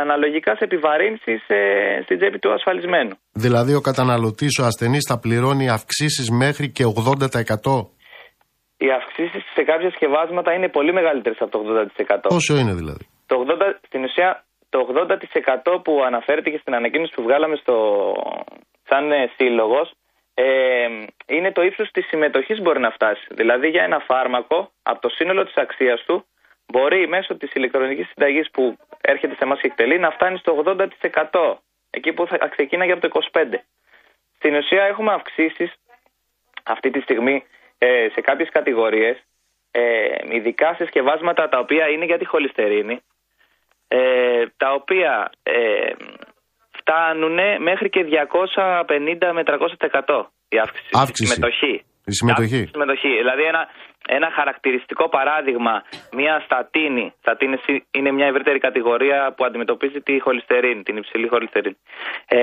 αναλογικά σε επιβαρύνσεις ε, στην τσέπη του ασφαλισμένου. Δηλαδή, ο καταναλωτής, ο ασθενής, θα πληρώνει αυξήσεις μέχρι και 80%. Οι αυξήσεις σε κάποια σκευάσματα είναι πολύ μεγαλύτερες από το 80%. Πόσο είναι δηλαδή; Το 80, στην ουσία, το 80% που αναφέρεται και στην ανακοίνωση που βγάλαμε στο, σαν ε, σύλλογος ε, είναι το ύψος της συμμετοχής μπορεί να φτάσει. Δηλαδή, για ένα φάρμακο, από το σύνολο της αξίας του, μπορεί μέσω της ηλεκτρονικής συνταγής που έρχεται σε εμάς και εκτελεί να φτάνει στο 80%. Εκεί που θα ξεκίναγε από το 25%. Στην ουσία, έχουμε αυξήσεις αυτή τη στιγμή ε, σε κάποιες κατηγορίες, ε, ειδικά σε σκευάσματα τα οποία είναι για τη χολυστερίνη, ε, τα οποία ε, φτάνουν μέχρι και 250 με 300% η αύξηση, Αύξηση. στη συμμετοχή. Η συμμετοχή. Αύξηση στη συμμετοχή. Δηλαδή ένα, ένα χαρακτηριστικό παράδειγμα, μια στατίνη, στατίνη είναι μια ευρύτερη κατηγορία που αντιμετωπίζει τη χολυστερίνη, την υψηλή χολυστερίνη. Ε,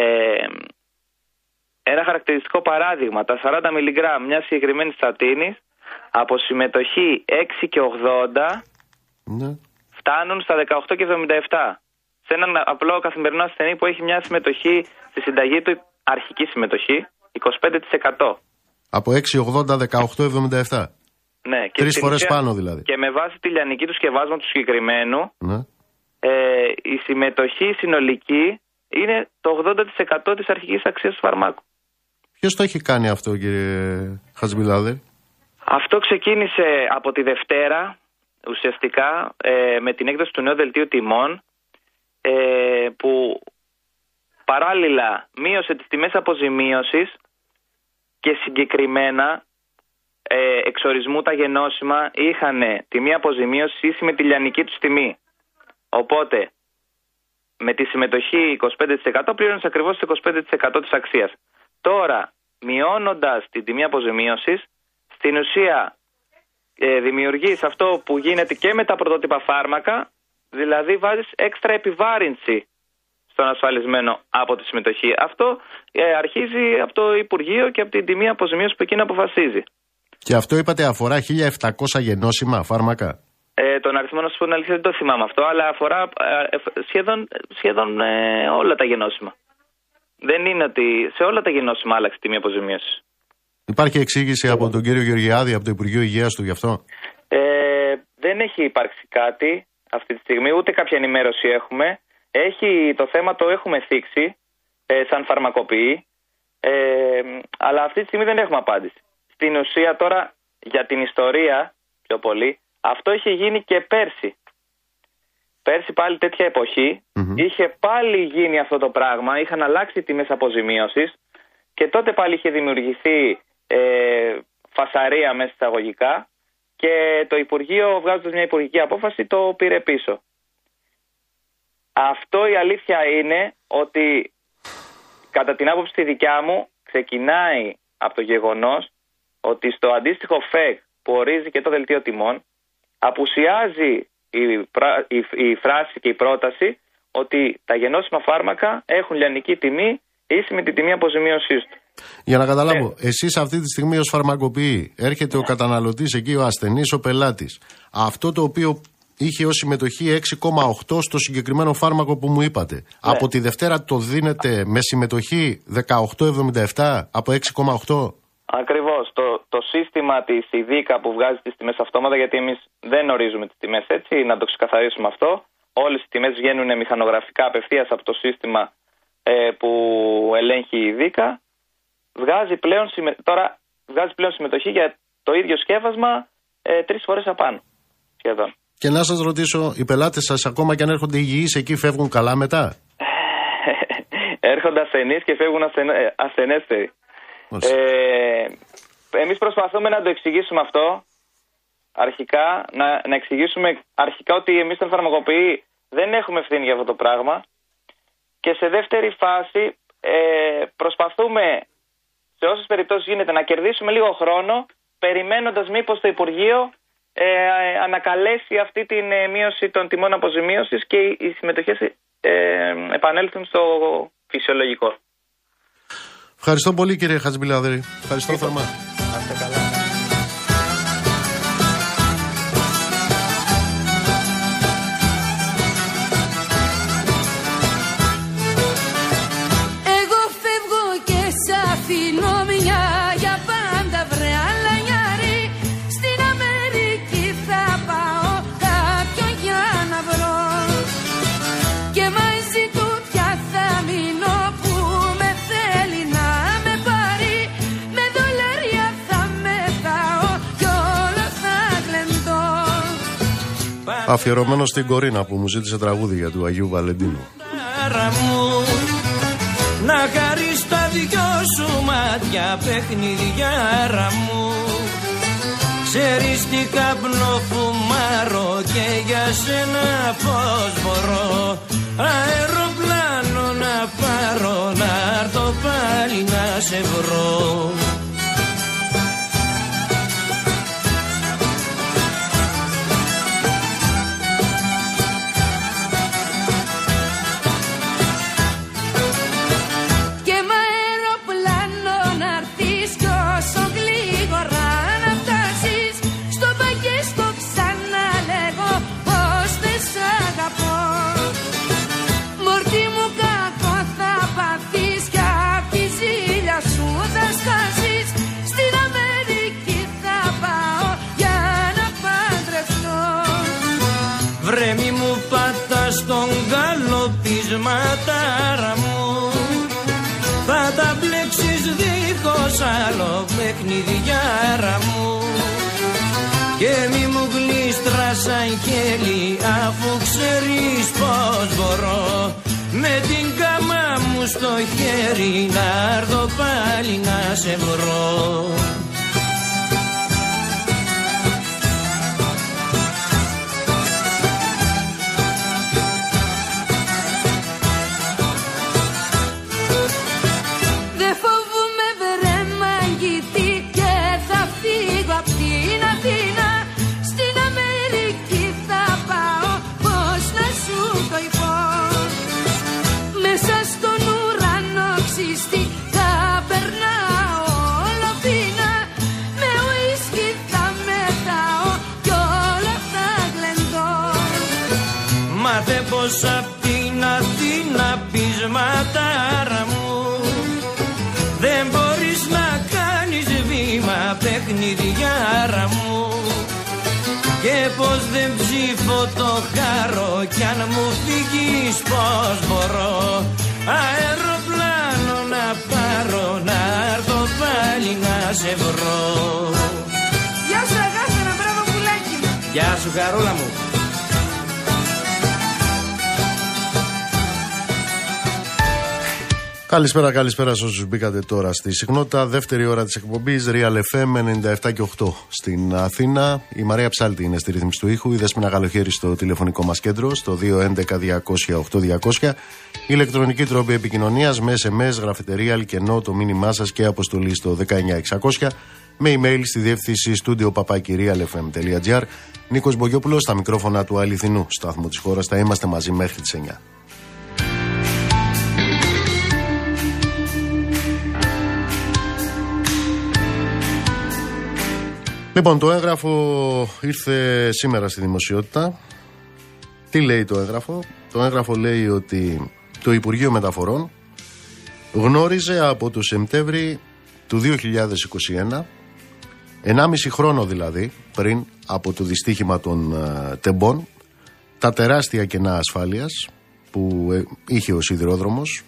ένα χαρακτηριστικό παράδειγμα, τα 40 μιλιγκράμμ μιας συγκεκριμένης στατίνης από συμμετοχή 6 και 80 Ναι. Φτάνουν στα 18 και 77. Σε έναν απλό καθημερινό ασθενή που έχει μια συμμετοχή στη συνταγή του, αρχική συμμετοχή, 25%. Από 6,80, 18,77. Ναι, και Τρεις στην φορές ουσία- πάνω δηλαδή. Και με βάση τη λιανική του σκευάσματος του συγκεκριμένου, Ναι. ε, η συμμετοχή συνολική είναι το 80% της αρχικής αξίας του φαρμάκου. Ποιος το έχει κάνει αυτό, κύριε Χατζημιλάδε. Αυτό ξεκίνησε από τη Δευτέρα, ουσιαστικά, ε, με την έκδοση του νέου δελτίου τιμών, ε, που παράλληλα μείωσε τις τιμές αποζημίωσης και συγκεκριμένα ε, εξορισμού τα γενώσιμα είχαν τιμή αποζημίωσης ίση με τη λιανική τους τιμή. Οπότε, με τη συμμετοχή 25% πλήρωνες ακριβώς το 25% της αξίας. Τώρα, μειώνοντας την τιμή αποζημίωσης, στην ουσία ε, δημιουργείς αυτό που γίνεται και με τα πρωτότυπα φάρμακα, δηλαδή βάζεις έξτρα επιβάρυνση στον ασφαλισμένο από τη συμμετοχή. Αυτό ε, αρχίζει από το Υπουργείο και από την τιμή αποζημίωσης που εκείνο αποφασίζει. Και αυτό είπατε αφορά 1700 γενώσιμα φάρμακα; Ε, τον αριθμό να σου πω την αλήθεια δεν το θυμάμαι αυτό, αλλά αφορά ε, ε, σχεδόν, σχεδόν ε, όλα τα γενώσιμα. Δεν είναι ότι σε όλα τα γενώσιμα άλλαξε η τιμή αποζημίωσης. Υπάρχει εξήγηση από τον κύριο Γεωργιάδη, από το Υπουργείο Υγείας του γι' αυτό; Ε, δεν έχει υπάρξει κάτι αυτή τη στιγμή, ούτε κάποια ενημέρωση έχουμε. Έχει, το θέμα το έχουμε θίξει ε, σαν φαρμακοποιοί, ε, αλλά αυτή τη στιγμή δεν έχουμε απάντηση. Στην ουσία τώρα για την ιστορία πιο πολύ, αυτό είχε γίνει και πέρσι. Πέρσι πάλι τέτοια εποχή, Μμμ. είχε πάλι γίνει αυτό το πράγμα, είχαν αλλάξει τιμές αποζημίωσης και τότε πάλι είχε δημιουργηθεί ε, φασαρία μέσα εισαγωγικά και το Υπουργείο βγάζοντας μια υπουργική απόφαση το πήρε πίσω. Αυτό η αλήθεια είναι ότι κατά την άποψη τη δικιά μου ξεκινάει από το γεγονός ότι στο αντίστοιχο ΦΕΚ που ορίζει και το δελτίο τιμών απουσιάζει η, πρα- η, η φράση και η πρόταση ότι τα γενώσιμα φάρμακα έχουν λιανική τιμή ίση με την τιμή αποζημίωσής του. Για να καταλάβω, εσείς αυτή τη στιγμή ως φαρμακοποιοί έρχεται ο καταναλωτής εκεί, ο ασθενής, ο πελάτης. Αυτό το οποίο είχε ως συμμετοχή 6,8 στο συγκεκριμένο φάρμακο που μου είπατε. Από τη Δευτέρα το δίνετε με συμμετοχή 18,77 από 6,8. Ακριβώς. Το, το σύστημα της ΙΔΙΚΑ που βγάζει τις τιμές αυτόματα, γιατί εμείς δεν ορίζουμε τις τιμές έτσι, να το ξεκαθαρίσουμε αυτό. Όλες οι τιμές βγαίνουν μηχανογραφικά απευθείας από το σύστημα ε, που ελέγχει η ΙΔΙΚΑ. Βγάζει πλέον, συμμε- τώρα βγάζει πλέον συμμετοχή για το ίδιο σκεύασμα ε, τρεις φορές απάνω σχεδόν. Και να σας ρωτήσω, οι πελάτες σας ακόμα και αν έρχονται υγιείς εκεί φεύγουν καλά μετά; Έρχονται ασθενείς και φεύγουν ασθεν, ε, ασθενέστεροι. Μάλιστα. Ε, εμείς προσπαθούμε να το εξηγήσουμε αυτό αρχικά, να, να εξηγήσουμε αρχικά ότι εμείς σαν φαρμακοποιοί δεν έχουμε ευθύνη για αυτό το πράγμα και σε δεύτερη φάση ε, προσπαθούμε σε όσες περιπτώσεις γίνεται να κερδίσουμε λίγο χρόνο περιμένοντας μήπως το Υπουργείο ε, ανακαλέσει αυτή την ε, μείωση των τιμών αποζημίωσης και οι, οι συμμετοχές ε, επανέλθουν στο φυσιολογικό. Ευχαριστώ πολύ κύριε Χατζημπιλάδερη. Ευχαριστώ θερμά. Να είστε καλά. Αφιερωμένο στην Κορίνα που μου ζήτησε τραγούδια του Αγίου Βαλεντίνου. Άρα μου να χαρείς τα δυο σου μάτια παιχνιδιάρα μου. Ξέρεις τι καπνό φουμάρω και για σένα πώς μπορώ. Αεροπλάνο να πάρω να έρθω πάλι να σε βρω καλοπισματάρα μου. Θα τα μπλέξεις δίχως άλλο παιχνιδιάρα μου. Και μη μου γλίστρας αγγέλη αφού ξέρεις πως μπορώ Με την κάμα μου στο χέρι να έρθω πάλι να σε βρω ψήφω το χάρο κι αν μου φύγεις πως μπορώ. Αεροπλάνο να πάρω να έρθω πάλι να σε βρω. Γεια σου αγάπη ένα μπράβο πουλάκι μου. Γεια σου χαρούλα μου Καλησπέρα, καλησπέρα σε όσους μπήκατε τώρα στη συχνότητα. Δεύτερη ώρα της εκπομπής Real FM 97 και 8 στην Αθήνα. Η Μαρία Ψάλτη είναι στη ρύθμιση του ήχου. Η Δέσπινα Γαλοχέρη στο τηλεφωνικό μας κέντρο στο 211-200-8200. Ηλεκτρονική τρόπη επικοινωνίας με SMS, γραφετερία, αλκενό, το μήνυμά σας και αποστολή στο 19600. Με email στη διεύθυνση στούντιο papakirialfm.gr. Νίκος Μπογιόπουλος στα μικρόφωνα του αληθινού σταθμού της χώρας. Θα είμαστε μαζί μέχρι τις 9. Λοιπόν, το έγγραφο ήρθε σήμερα στη δημοσιότητα. Τι λέει το έγγραφο; Το έγγραφο λέει ότι το Υπουργείο Μεταφορών γνώριζε από το Σεπτέμβρη του 2021, 1,5 χρόνο δηλαδή πριν από το δυστύχημα των ε, τεμπών, τα τεράστια κενά ασφάλειας που ε, είχε ο σιδηρόδρομος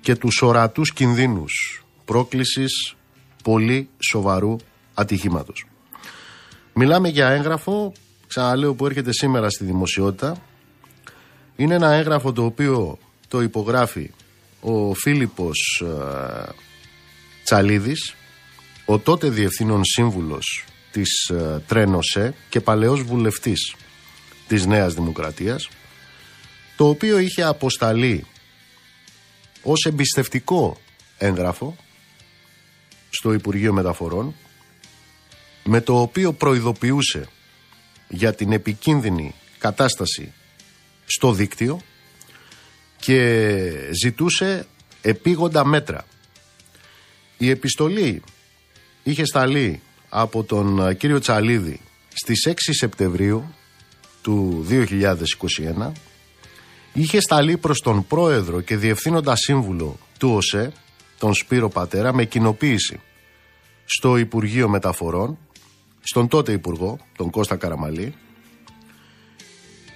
και τους ορατούς κινδύνους πρόκλησης πολύ σοβαρού ατυχήματος. Μιλάμε για έγγραφο, ξαναλέω που έρχεται σήμερα στη δημοσιότητα. Είναι ένα έγγραφο το οποίο το υπογράφει ο Φίλιππος ε, Τσαλίδης, ο τότε διευθύνων σύμβουλος της ε, Τρένοσέ και παλαιός βουλευτής της Νέας Δημοκρατίας, το οποίο είχε αποσταλεί ως εμπιστευτικό έγγραφο στο Υπουργείο Μεταφορών με το οποίο προειδοποιούσε για την επικίνδυνη κατάσταση στο δίκτυο και ζητούσε επίγοντα μέτρα. Η επιστολή είχε σταλεί από τον κύριο Τσαλίδη στις 6 Σεπτεμβρίου του 2021 είχε σταλεί προς τον πρόεδρο και διευθύνοντα σύμβουλο του ΟΣΕ, τον Σπύρο Πατέρα, με κοινοποίηση στο Υπουργείο Μεταφορών στον τότε Υπουργό, τον Κώστα Καραμαλή.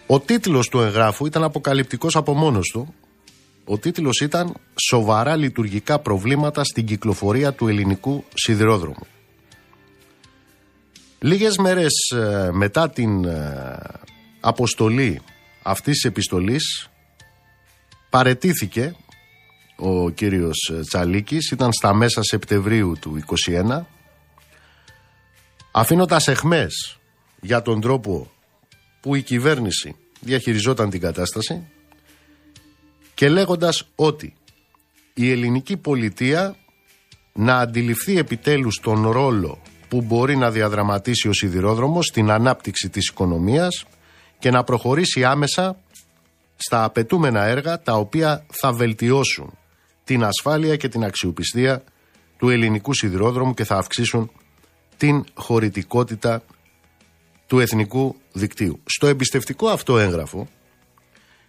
Ο τίτλος του εγγράφου ήταν αποκαλυπτικός από μόνος του. Ο τίτλος ήταν «Σοβαρά λειτουργικά προβλήματα στην κυκλοφορία του ελληνικού σιδηρόδρομου». Λίγες μέρες ε, μετά την ε, αποστολή αυτής της επιστολής παρετήθηκε ο κύριος Τσαλίκης, ήταν στα μέσα Σεπτεμβρίου του 2021 αφήνοντας εχμές για τον τρόπο που η κυβέρνηση διαχειριζόταν την κατάσταση και λέγοντας ότι η ελληνική πολιτεία να αντιληφθεί επιτέλους τον ρόλο που μπορεί να διαδραματίσει ο σιδηρόδρομος στην ανάπτυξη της οικονομίας και να προχωρήσει άμεσα στα απαιτούμενα έργα τα οποία θα βελτιώσουν την ασφάλεια και την αξιοπιστία του ελληνικού σιδηρόδρομου και θα αυξήσουν την χωρητικότητα του εθνικού δικτύου. Στο εμπιστευτικό αυτό έγγραφο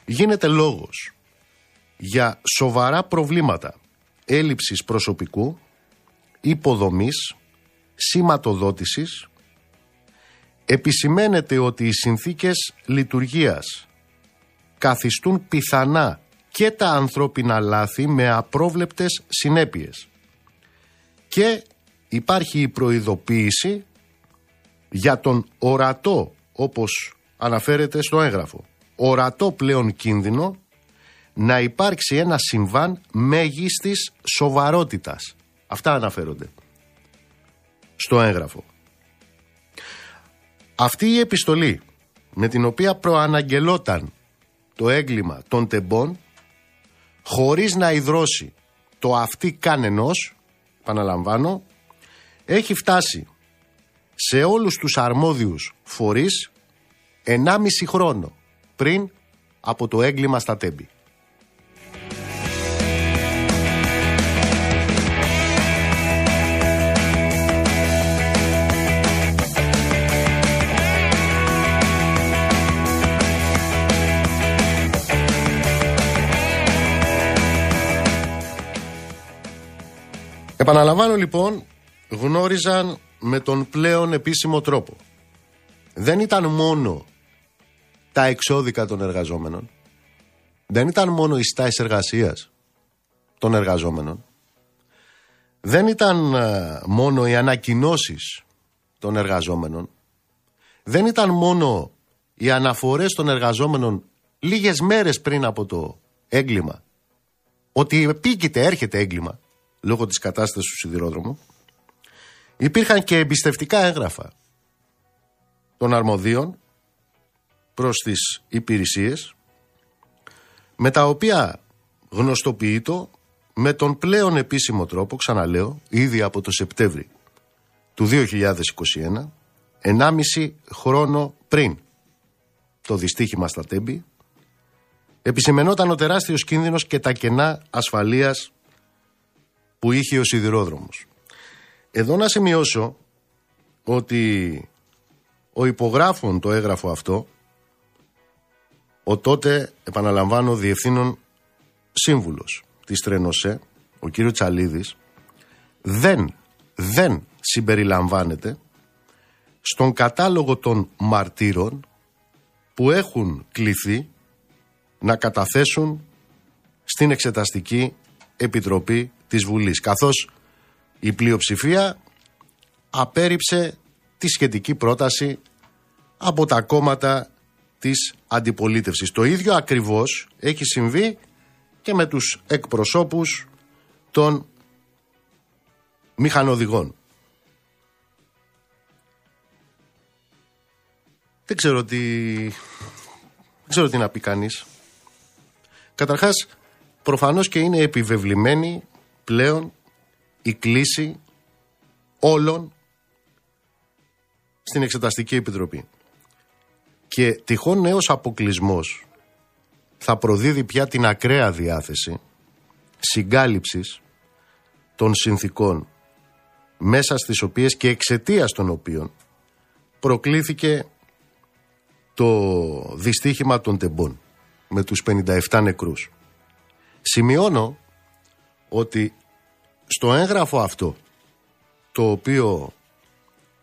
γίνεται λόγος για σοβαρά προβλήματα έλλειψης προσωπικού, υποδομής, σηματοδότησης, επισημαίνεται ότι οι συνθήκες λειτουργίας καθιστούν πιθανά και τα ανθρώπινα λάθη με απρόβλεπτες συνέπειες και υπάρχει η προειδοποίηση για τον ορατό, όπως αναφέρεται στο έγγραφο, ορατό πλέον κίνδυνο να υπάρξει ένα συμβάν μέγιστης σοβαρότητας. Αυτά αναφέρονται στο έγγραφο. Αυτή η επιστολή με την οποία προαναγγελόταν το έγκλημα των τεμπών χωρίς να ιδρώσει το αυτή κανενός, επαναλαμβάνω, έχει φτάσει σε όλους τους αρμόδιους φορείς 1,5 χρόνο πριν από το έγκλημα στα τέμπη. Επαναλαμβάνω λοιπόν γνώριζαν με τον πλέον επίσημο τρόπο. Δεν ήταν μόνο τα εξώδικα των εργαζόμενων. Δεν ήταν μόνο οι στάσεις εργασίας των εργαζόμενων. Δεν ήταν ε, μόνο οι ανακοινώσεις των εργαζόμενων. Δεν ήταν μόνο οι αναφορές των εργαζόμενων λίγες μέρες πριν από το έγκλημα ότι επίκειται, έρχεται έγκλημα λόγω της κατάστασης του σιδηρόδρομου, υπήρχαν και εμπιστευτικά έγγραφα των αρμοδίων προς τις υπηρεσίες με τα οποία γνωστοποιείτο με τον πλέον επίσημο τρόπο, ξαναλέω, ήδη από το Σεπτέμβρη του 2021, 1,5 χρόνο πριν το δυστύχημα στα Τέμπη, επισημενόταν ο τεράστιος κίνδυνος και τα κενά ασφαλείας που είχε ο σιδηρόδρομος. Εδώ να σημειώσω ότι ο υπογράφων το έγγραφο αυτό, ο τότε, επαναλαμβάνω, διευθύνων σύμβουλος της Τρενοσέ, ο κύριος Τσαλίδης, δεν, δεν συμπεριλαμβάνεται στον κατάλογο των μαρτύρων που έχουν κληθεί να καταθέσουν στην Εξεταστική Επιτροπή της Βουλής καθώς η πλειοψηφία απέρριψε τη σχετική πρόταση από τα κόμματα της αντιπολίτευσης. Το ίδιο ακριβώς έχει συμβεί και με τους εκπροσώπους των μηχανοδηγών. Δεν ξέρω τι, δεν ξέρω τι να πει κανείς. Καταρχάς, προφανώς και είναι επιβεβλημένη πλέον η κλίση όλων στην Εξεταστική Επιτροπή. Και τυχόν νέος αποκλεισμός θα προδίδει πια την ακραία διάθεση συγκάλυψης των συνθήκων μέσα στις οποίες και εξαιτίας των οποίων προκλήθηκε το δυστύχημα των τεμπών με τους 57 νεκρούς. Σημειώνω ότι στο έγγραφο αυτό το οποίο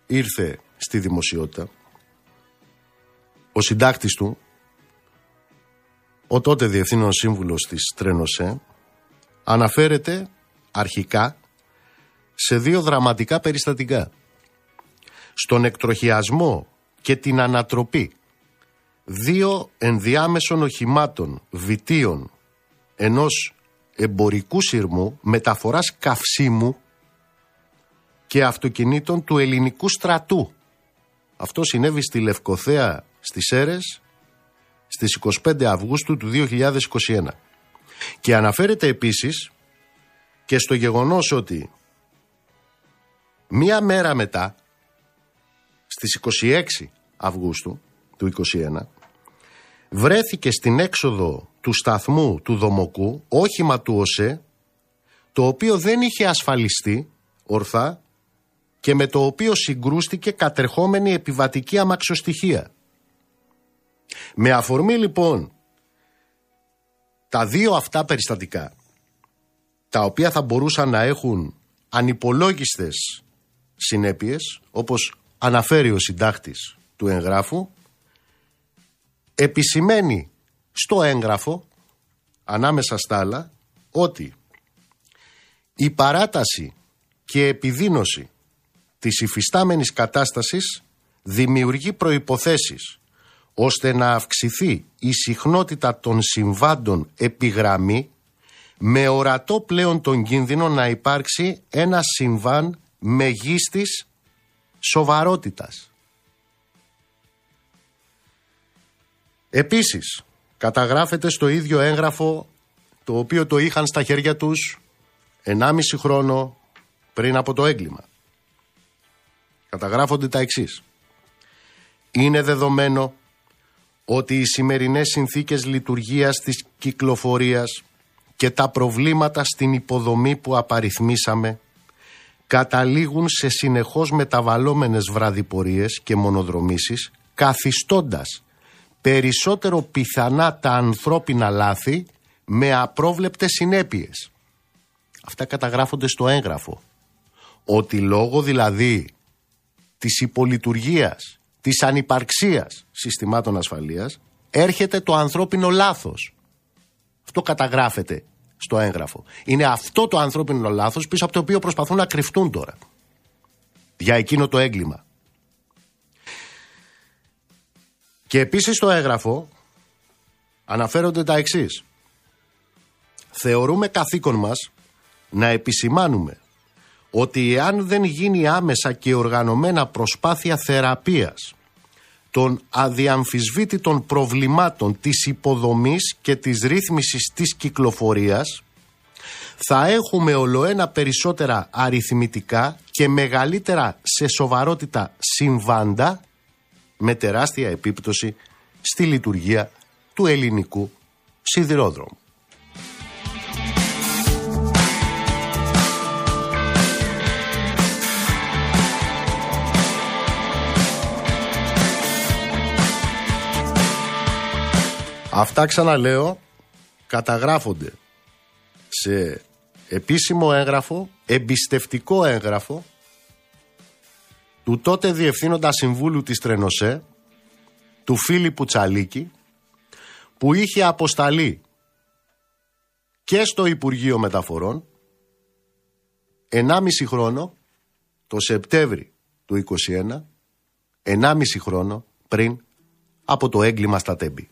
ήρθε στη δημοσιότητα ο συντάκτης του ο τότε διευθύνων σύμβουλος της Τρένοσέ αναφέρεται αρχικά σε δύο δραματικά περιστατικά. Στον εκτροχιασμό και την ανατροπή δύο ενδιάμεσων οχημάτων βιτίων ενός εμπορικού σειρμού μεταφοράς καυσίμου και αυτοκινήτων του ελληνικού στρατού. Αυτό συνέβη στη Λευκοθέα στις Σέρες στις 25 Αυγούστου του 2021. Και αναφέρεται επίσης και στο γεγονός ότι μία μέρα μετά, στις 26 Αυγούστου του 2021, βρέθηκε στην έξοδο του σταθμού του Δομοκού όχημα του ΟΣΕ, το οποίο δεν είχε ασφαλιστεί ορθά και με το οποίο συγκρούστηκε κατερχόμενη επιβατική αμαξοστοιχεία. Με αφορμή λοιπόν τα δύο αυτά περιστατικά, τα οποία θα μπορούσαν να έχουν ανυπολόγιστες συνέπειες, όπως αναφέρει ο συντάκτης του εγγράφου, επισημαίνει στο έγγραφο, ανάμεσα στα άλλα, ότι η παράταση και επιδίνωση της υφιστάμενης κατάστασης δημιουργεί προϋποθέσεις ώστε να αυξηθεί η συχνότητα των συμβάντων επιγραμμή με ορατό πλέον τον κίνδυνο να υπάρξει ένα συμβάν μεγίστης σοβαρότητας. Επίσης, καταγράφεται στο ίδιο έγγραφο το οποίο το είχαν στα χέρια τους 1,5 χρόνο πριν από το έγκλημα. Καταγράφονται τα εξής. Είναι δεδομένο ότι οι σημερινές συνθήκες λειτουργίας της κυκλοφορίας και τα προβλήματα στην υποδομή που απαριθμίσαμε καταλήγουν σε συνεχώς μεταβαλλόμενες βραδιπορίες και μονοδρομήσεις καθιστώντας περισσότερο πιθανά τα ανθρώπινα λάθη με απρόβλεπτες συνέπειες. Αυτά καταγράφονται στο έγγραφο. Ότι λόγω δηλαδή της υπολειτουργίας, της ανυπαρξίας συστημάτων ασφαλείας έρχεται το ανθρώπινο λάθος. Αυτό καταγράφεται στο έγγραφο. Είναι αυτό το ανθρώπινο λάθος πίσω από το οποίο προσπαθούν να κρυφτούν τώρα. Για εκείνο το έγκλημα. Και επίσης στο έγγραφο αναφέρονται τα εξής. θεωρούμε καθήκον μας να επισημάνουμε ότι εάν δεν γίνει άμεσα και οργανωμένα προσπάθεια θεραπείας των αδιαμφισβήτητων προβλημάτων της υποδομής και της ρύθμισης της κυκλοφορίας θα έχουμε ολοένα περισσότερα αριθμητικά και μεγαλύτερα σε σοβαρότητα συμβάντα με τεράστια επίπτωση στη λειτουργία του ελληνικού σιδηρόδρομου. Αυτά ξαναλέω καταγράφονται σε επίσημο έγγραφο, εμπιστευτικό έγγραφο του τότε Διευθύνοντα Συμβούλου της Τρενοσέ, του Φίλιππου Τσαλίκη, που είχε αποσταλεί και στο Υπουργείο Μεταφορών 1,5 χρόνο, το Σεπτέμβρη του 2021, 1,5 χρόνο πριν από το έγκλημα στα Τέμπη.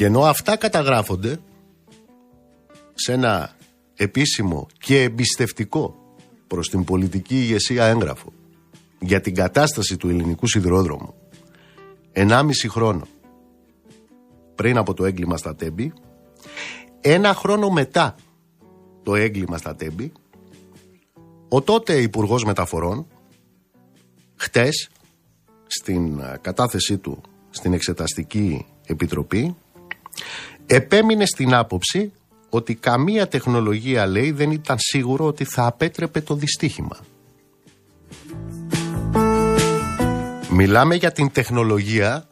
Και ενώ αυτά καταγράφονται σε ένα επίσημο και εμπιστευτικό προς την πολιτική ηγεσία έγγραφο για την κατάσταση του ελληνικού σιδηρόδρομου 1,5 χρόνο πριν από το έγκλημα στα Τέμπη ένα χρόνο μετά το έγκλημα στα Τέμπη ο τότε υπουργός Μεταφορών χτες στην κατάθεσή του στην Εξεταστική Επιτροπή επέμεινε στην άποψη ότι καμία τεχνολογία λέει δεν ήταν σίγουρο ότι θα απέτρεπε το δυστύχημα. Μιλάμε για την τεχνολογία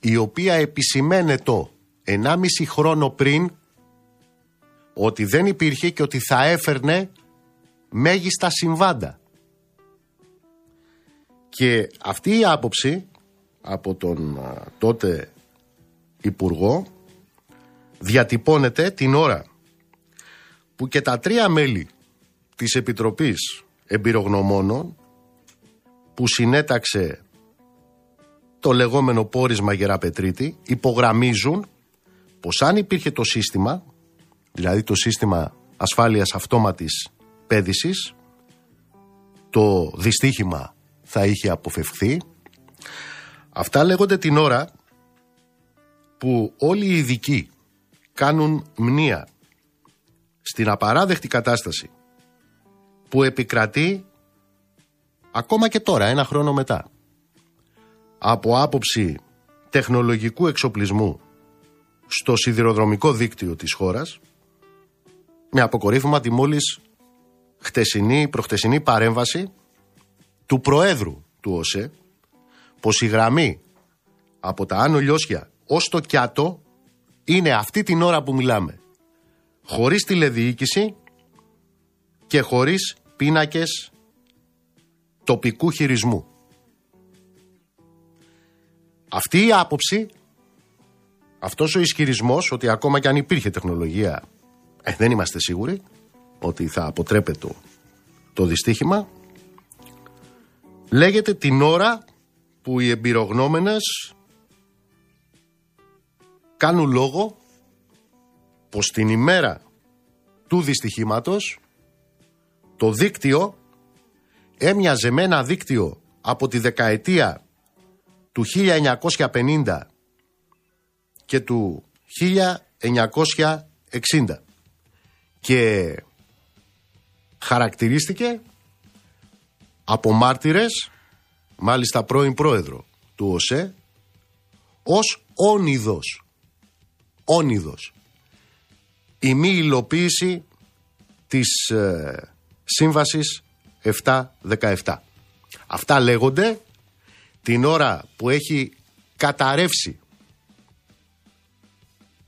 η οποία επισημαίνεται το 1,5 χρόνο πριν ότι δεν υπήρχε και ότι θα έφερνε μέγιστα συμβάντα. Και αυτή η άποψη από τον τότε Υπουργό διατυπώνεται την ώρα που και τα τρία μέλη της Επιτροπής Εμπειρογνωμόνων που συνέταξε το λεγόμενο πόρισμα Γεραπετρίτη υπογραμμίζουν πως αν υπήρχε το σύστημα, δηλαδή το σύστημα ασφάλειας αυτόματης πέδησης, το δυστύχημα θα είχε αποφευχθεί. Αυτά λέγονται την ώρα που όλοι οι ειδικοί κάνουν μνήα στην απαράδεκτη κατάσταση που επικρατεί ακόμα και τώρα, ένα χρόνο μετά, από άποψη τεχνολογικού εξοπλισμού στο σιδηροδρομικό δίκτυο της χώρας, με αποκορύφωμα τη μόλις χτεσινή, προχτεσινή παρέμβαση του Προέδρου του ΟΣΕ, πως η γραμμή από τα Άνω Λιώσια ως το Κιάτο είναι αυτή την ώρα που μιλάμε. Χωρίς τηλεδιοίκηση και χωρίς πίνακες τοπικού χειρισμού. Αυτή η άποψη, αυτός ο ισχυρισμός ότι ακόμα και αν υπήρχε τεχνολογία ε, δεν είμαστε σίγουροι ότι θα αποτρέπεται το, το δυστύχημα λέγεται την ώρα που οι εμπειρογνώμενες κάνουν λόγο πως την ημέρα του δυστυχήματος το δίκτυο έμοιαζε με ένα δίκτυο από τη δεκαετία του 1950 και του 1960 και χαρακτηρίστηκε από μάρτυρες, μάλιστα πρώην πρόεδρο του ΟΣΕ, ως όνειδος όνειδος. Η μη υλοποίηση της ε, σύμβασης 7-17. Αυτά λέγονται την ώρα που έχει καταρρεύσει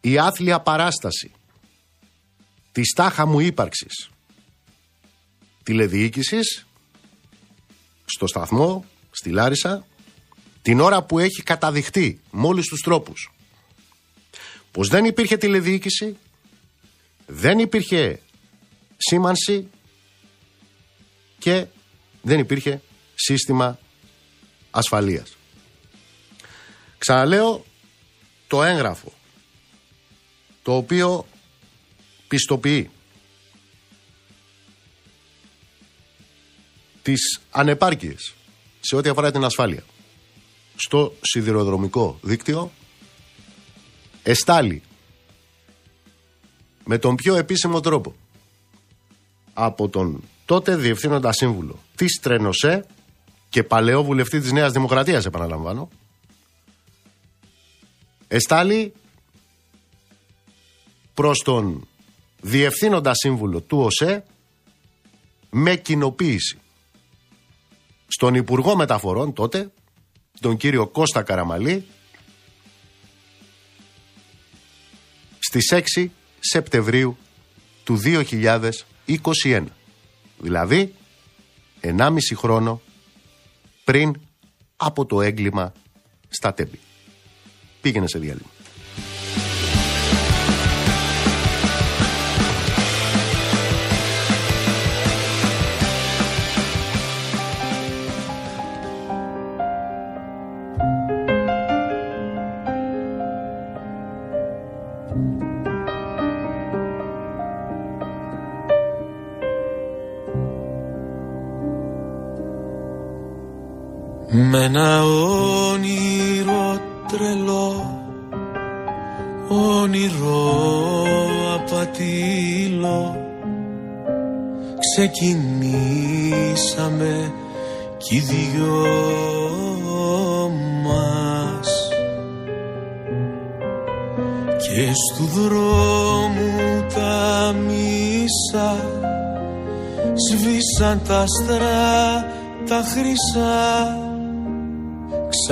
η άθλια παράσταση της τάχα μου ύπαρξης τηλεδιοίκησης στο σταθμό, στη Λάρισα, την ώρα που έχει καταδειχτεί με όλους τους τρόπους πως δεν υπήρχε τηλεδιοίκηση, δεν υπήρχε σήμανση και δεν υπήρχε σύστημα ασφαλείας. Ξαναλέω το έγγραφο το οποίο πιστοποιεί τις ανεπάρκειες σε ό,τι αφορά την ασφάλεια στο σιδηροδρομικό δίκτυο εστάλει με τον πιο επίσημο τρόπο. Από τον τότε διευθύνοντα σύμβουλο της Τρενοσέ και παλαιό βουλευτή της Νέας Δημοκρατίας επαναλαμβάνω. Εστάλει προς τον διευθύνοντα σύμβουλο του ΟΣΕ με κοινοποίηση. Στον Υπουργό Μεταφορών τότε, τον κύριο Κώστα Καραμαλή, στις 6 Σεπτεμβρίου του 2021. Δηλαδή, 1,5 χρόνο πριν από το έγκλημα στα Τέμπη. Πήγαινε σε διάλειμμα.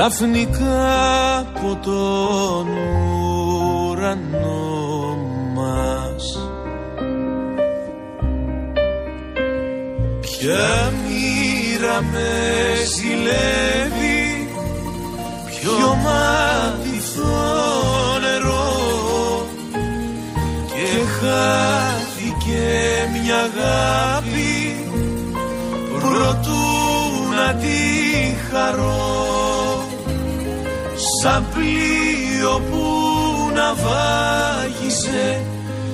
Ξαφνικά από τον ουρανό μας Ποια μοίρα με ζηλεύει Ποιο μάτιθο νερό Και χάθηκε μια αγάπη Προτού να τη χαρώ Σαν πλοίο που να βάγισε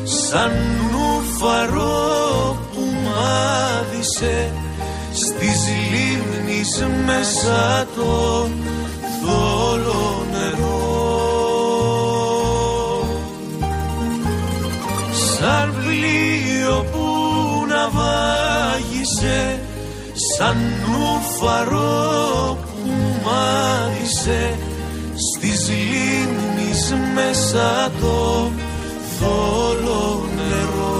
Σαν νουφαρό που μάδισε Στις λίμνης μέσα το θόλο νερό. Σαν πλοίο που να βάγισε Σαν νουφαρό που μάδισε Στις λίμνης μέσα το θόλο νερό.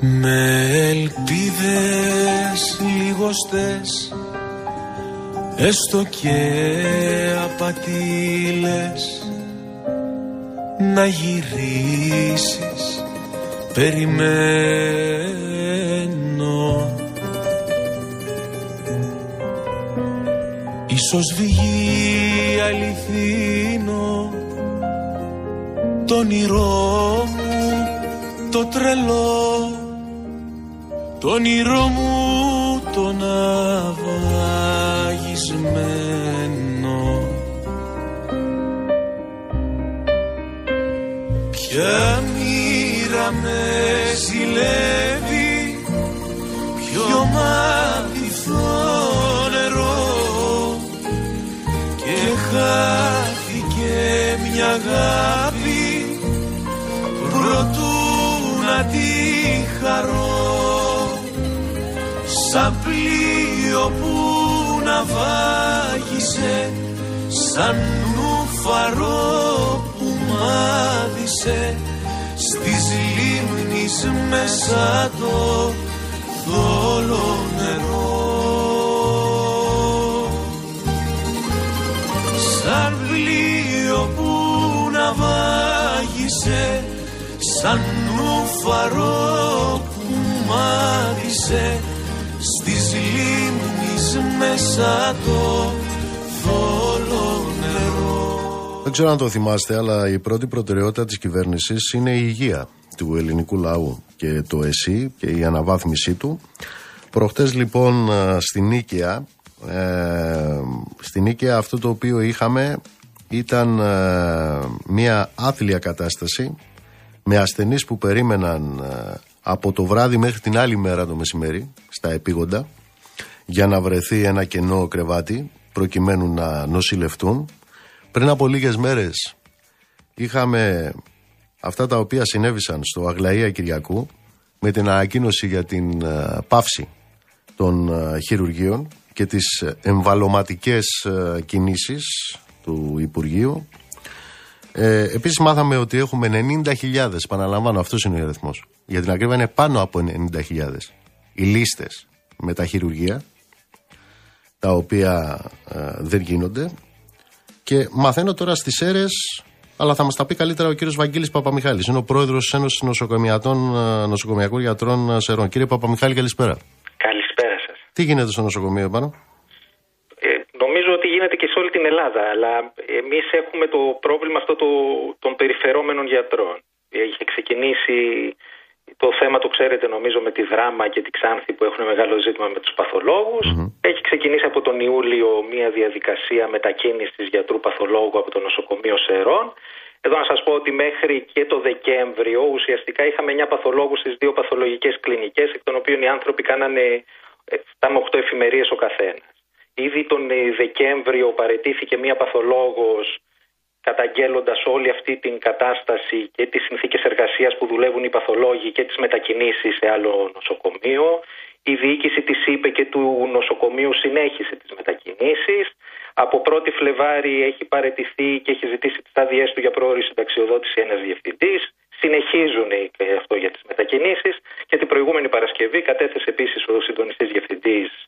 Με ελπίδες λιγοστές Έστω και απατήλες Να γυρίσεις Περιμένω. Ίσως βγει αληθινό Το όνειρό μου το τρελό το όνειρό μου το ναυαγισμένο Ποια μοίρα με ζηλεύει Ποιο μάτιθο νερό Και χάθηκε μια αγάπη Προτού να τη χαρώ. Σαν πλοίο που να βάγισε Σαν νουφαρό που μάδισε Στις λίμνης μέσα το θόλο νερό. Σαν πλοίο που να βάγισε σαν νουφαρό που μάτισε στις λίμνης μέσα το θόλο νερό Δεν ξέρω αν το θυμάστε, αλλά η πρώτη προτεραιότητα της κυβέρνησης είναι η υγεία του ελληνικού λαού και το ΕΣΥ και η αναβάθμισή του. Προχτές λοιπόν ε, στην Νίκαια, ε, στην Νίκαια αυτό το οποίο είχαμε ήταν ε, μια άθλια κατάσταση με ασθενείς που περίμεναν ε, από το βράδυ μέχρι την άλλη μέρα το μεσημέρι στα επίγοντα για να βρεθεί ένα κενό κρεβάτι προκειμένου να νοσηλευτούν. Πριν από λίγες μέρες είχαμε αυτά τα οποία συνέβησαν στο Αγλαία Κυριακού με την ανακοίνωση για την ε, πάυση των ε, χειρουργείων και τις εμβαλωματικές ε, κινήσεις του Υπουργείου. Ε, επίσης μάθαμε ότι έχουμε 90.000, επαναλαμβάνω αυτός είναι ο αριθμός. Για την ακρίβεια είναι πάνω από 90.000 οι λίστες με τα χειρουργεία τα οποία ε, δεν γίνονται και μαθαίνω τώρα στις αίρες αλλά θα μας τα πει καλύτερα ο κύριος Βαγγέλης Παπαμιχάλης. Είναι ο πρόεδρος τη Ένωση Νοσοκομιακών Γιατρών Σερών. Κύριε Παπαμιχάλη, καλησπέρα. Καλησπέρα σας. Τι γίνεται στο νοσοκομείο πάνω, Ε, νομίζω ότι γίνεται και σε όλη την Ελλάδα, αλλά εμείς έχουμε το πρόβλημα αυτό το, των περιφερόμενων γιατρών. Έχει ξεκινήσει το θέμα, το ξέρετε νομίζω, με τη δράμα και τη Ξάνθη που έχουν μεγάλο ζήτημα με τους παθολογου Έχει ξεκινήσει από τον Ιούλιο μια διαδικασία μετακίνησης γιατρού παθολόγου από το νοσοκομείο Σερών. Εδώ να σας πω ότι μέχρι και το Δεκέμβριο ουσιαστικά είχαμε 9 παθολόγους στις δύο παθολογικές κλινικές, εκ των οποίων οι άνθρωποι κάνανε 7 με 8 εφημερίες ο καθένας. Ήδη τον Δεκέμβριο παρετήθηκε μία παθολόγος καταγγέλλοντας όλη αυτή την κατάσταση και τις συνθήκες εργασίας που δουλεύουν οι παθολόγοι και τις μετακινήσεις σε άλλο νοσοκομείο. Η διοίκηση της ΥΠΕ και του νοσοκομείου συνέχισε τις μετακινήσεις. Από 1η Φλεβάρι έχει παρετηθεί και έχει ζητήσει τις άδειές του για πρόορη συνταξιοδότηση ένας διευθυντής. Συνεχίζουν και αυτό για τις μετακινήσεις και την προηγούμενη Παρασκευή κατέθεσε επίσης ο συντονιστής διευθυντής την, ε,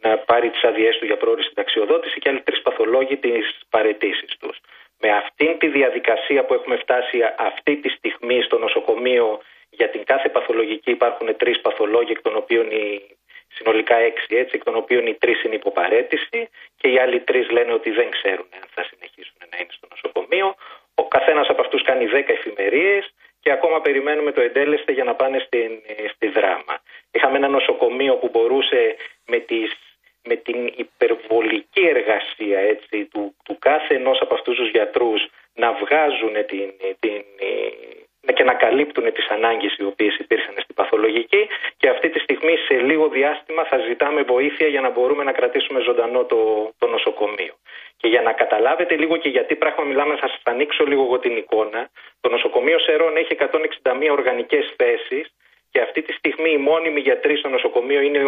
να πάρει τις αδειές του για πρόορη συνταξιοδότηση και άλλοι τρεις παθολόγοι τις παρετήσεις τους. Με αυτήν τη διαδικασία που έχουμε φτάσει αυτή τη στιγμή στο νοσοκομείο για την κάθε παθολογική υπάρχουν τρεις παθολόγοι, εκ των οποίων οι συνολικά έξι έτσι, εκ των οποίων οι τρεις είναι υποπαρέτηση και οι άλλοι τρεις λένε ότι δεν ξέρουν αν θα συνεχίσουν να είναι στο νοσοκομείο. Ο καθένας από αυτούς κάνει 10 εφημερίες και ακόμα περιμένουμε το εντέλεστε για να πάνε στην, στη δράμα. Είχαμε ένα νοσοκομείο που μπορούσε με, τις, με την υπερβολική εργασία έτσι, του, του κάθε ενός από αυτούς τους γιατρούς να βγάζουν την, την, και να καλύπτουν τις ανάγκες οι οποίες υπήρχαν στην παθολογική και αυτή τη στιγμή σε λίγο διάστημα θα ζητάμε βοήθεια για να μπορούμε να κρατήσουμε ζωντανό το, το νοσοκομείο. Και για να καταλάβετε λίγο και γιατί πράγμα μιλάμε, θα σας ανοίξω λίγο εγώ την εικόνα. Το νοσοκομείο Σερών έχει 161 οργανικές θέσεις και αυτή τη στιγμή οι μόνιμοι γιατροί στο νοσοκομείο είναι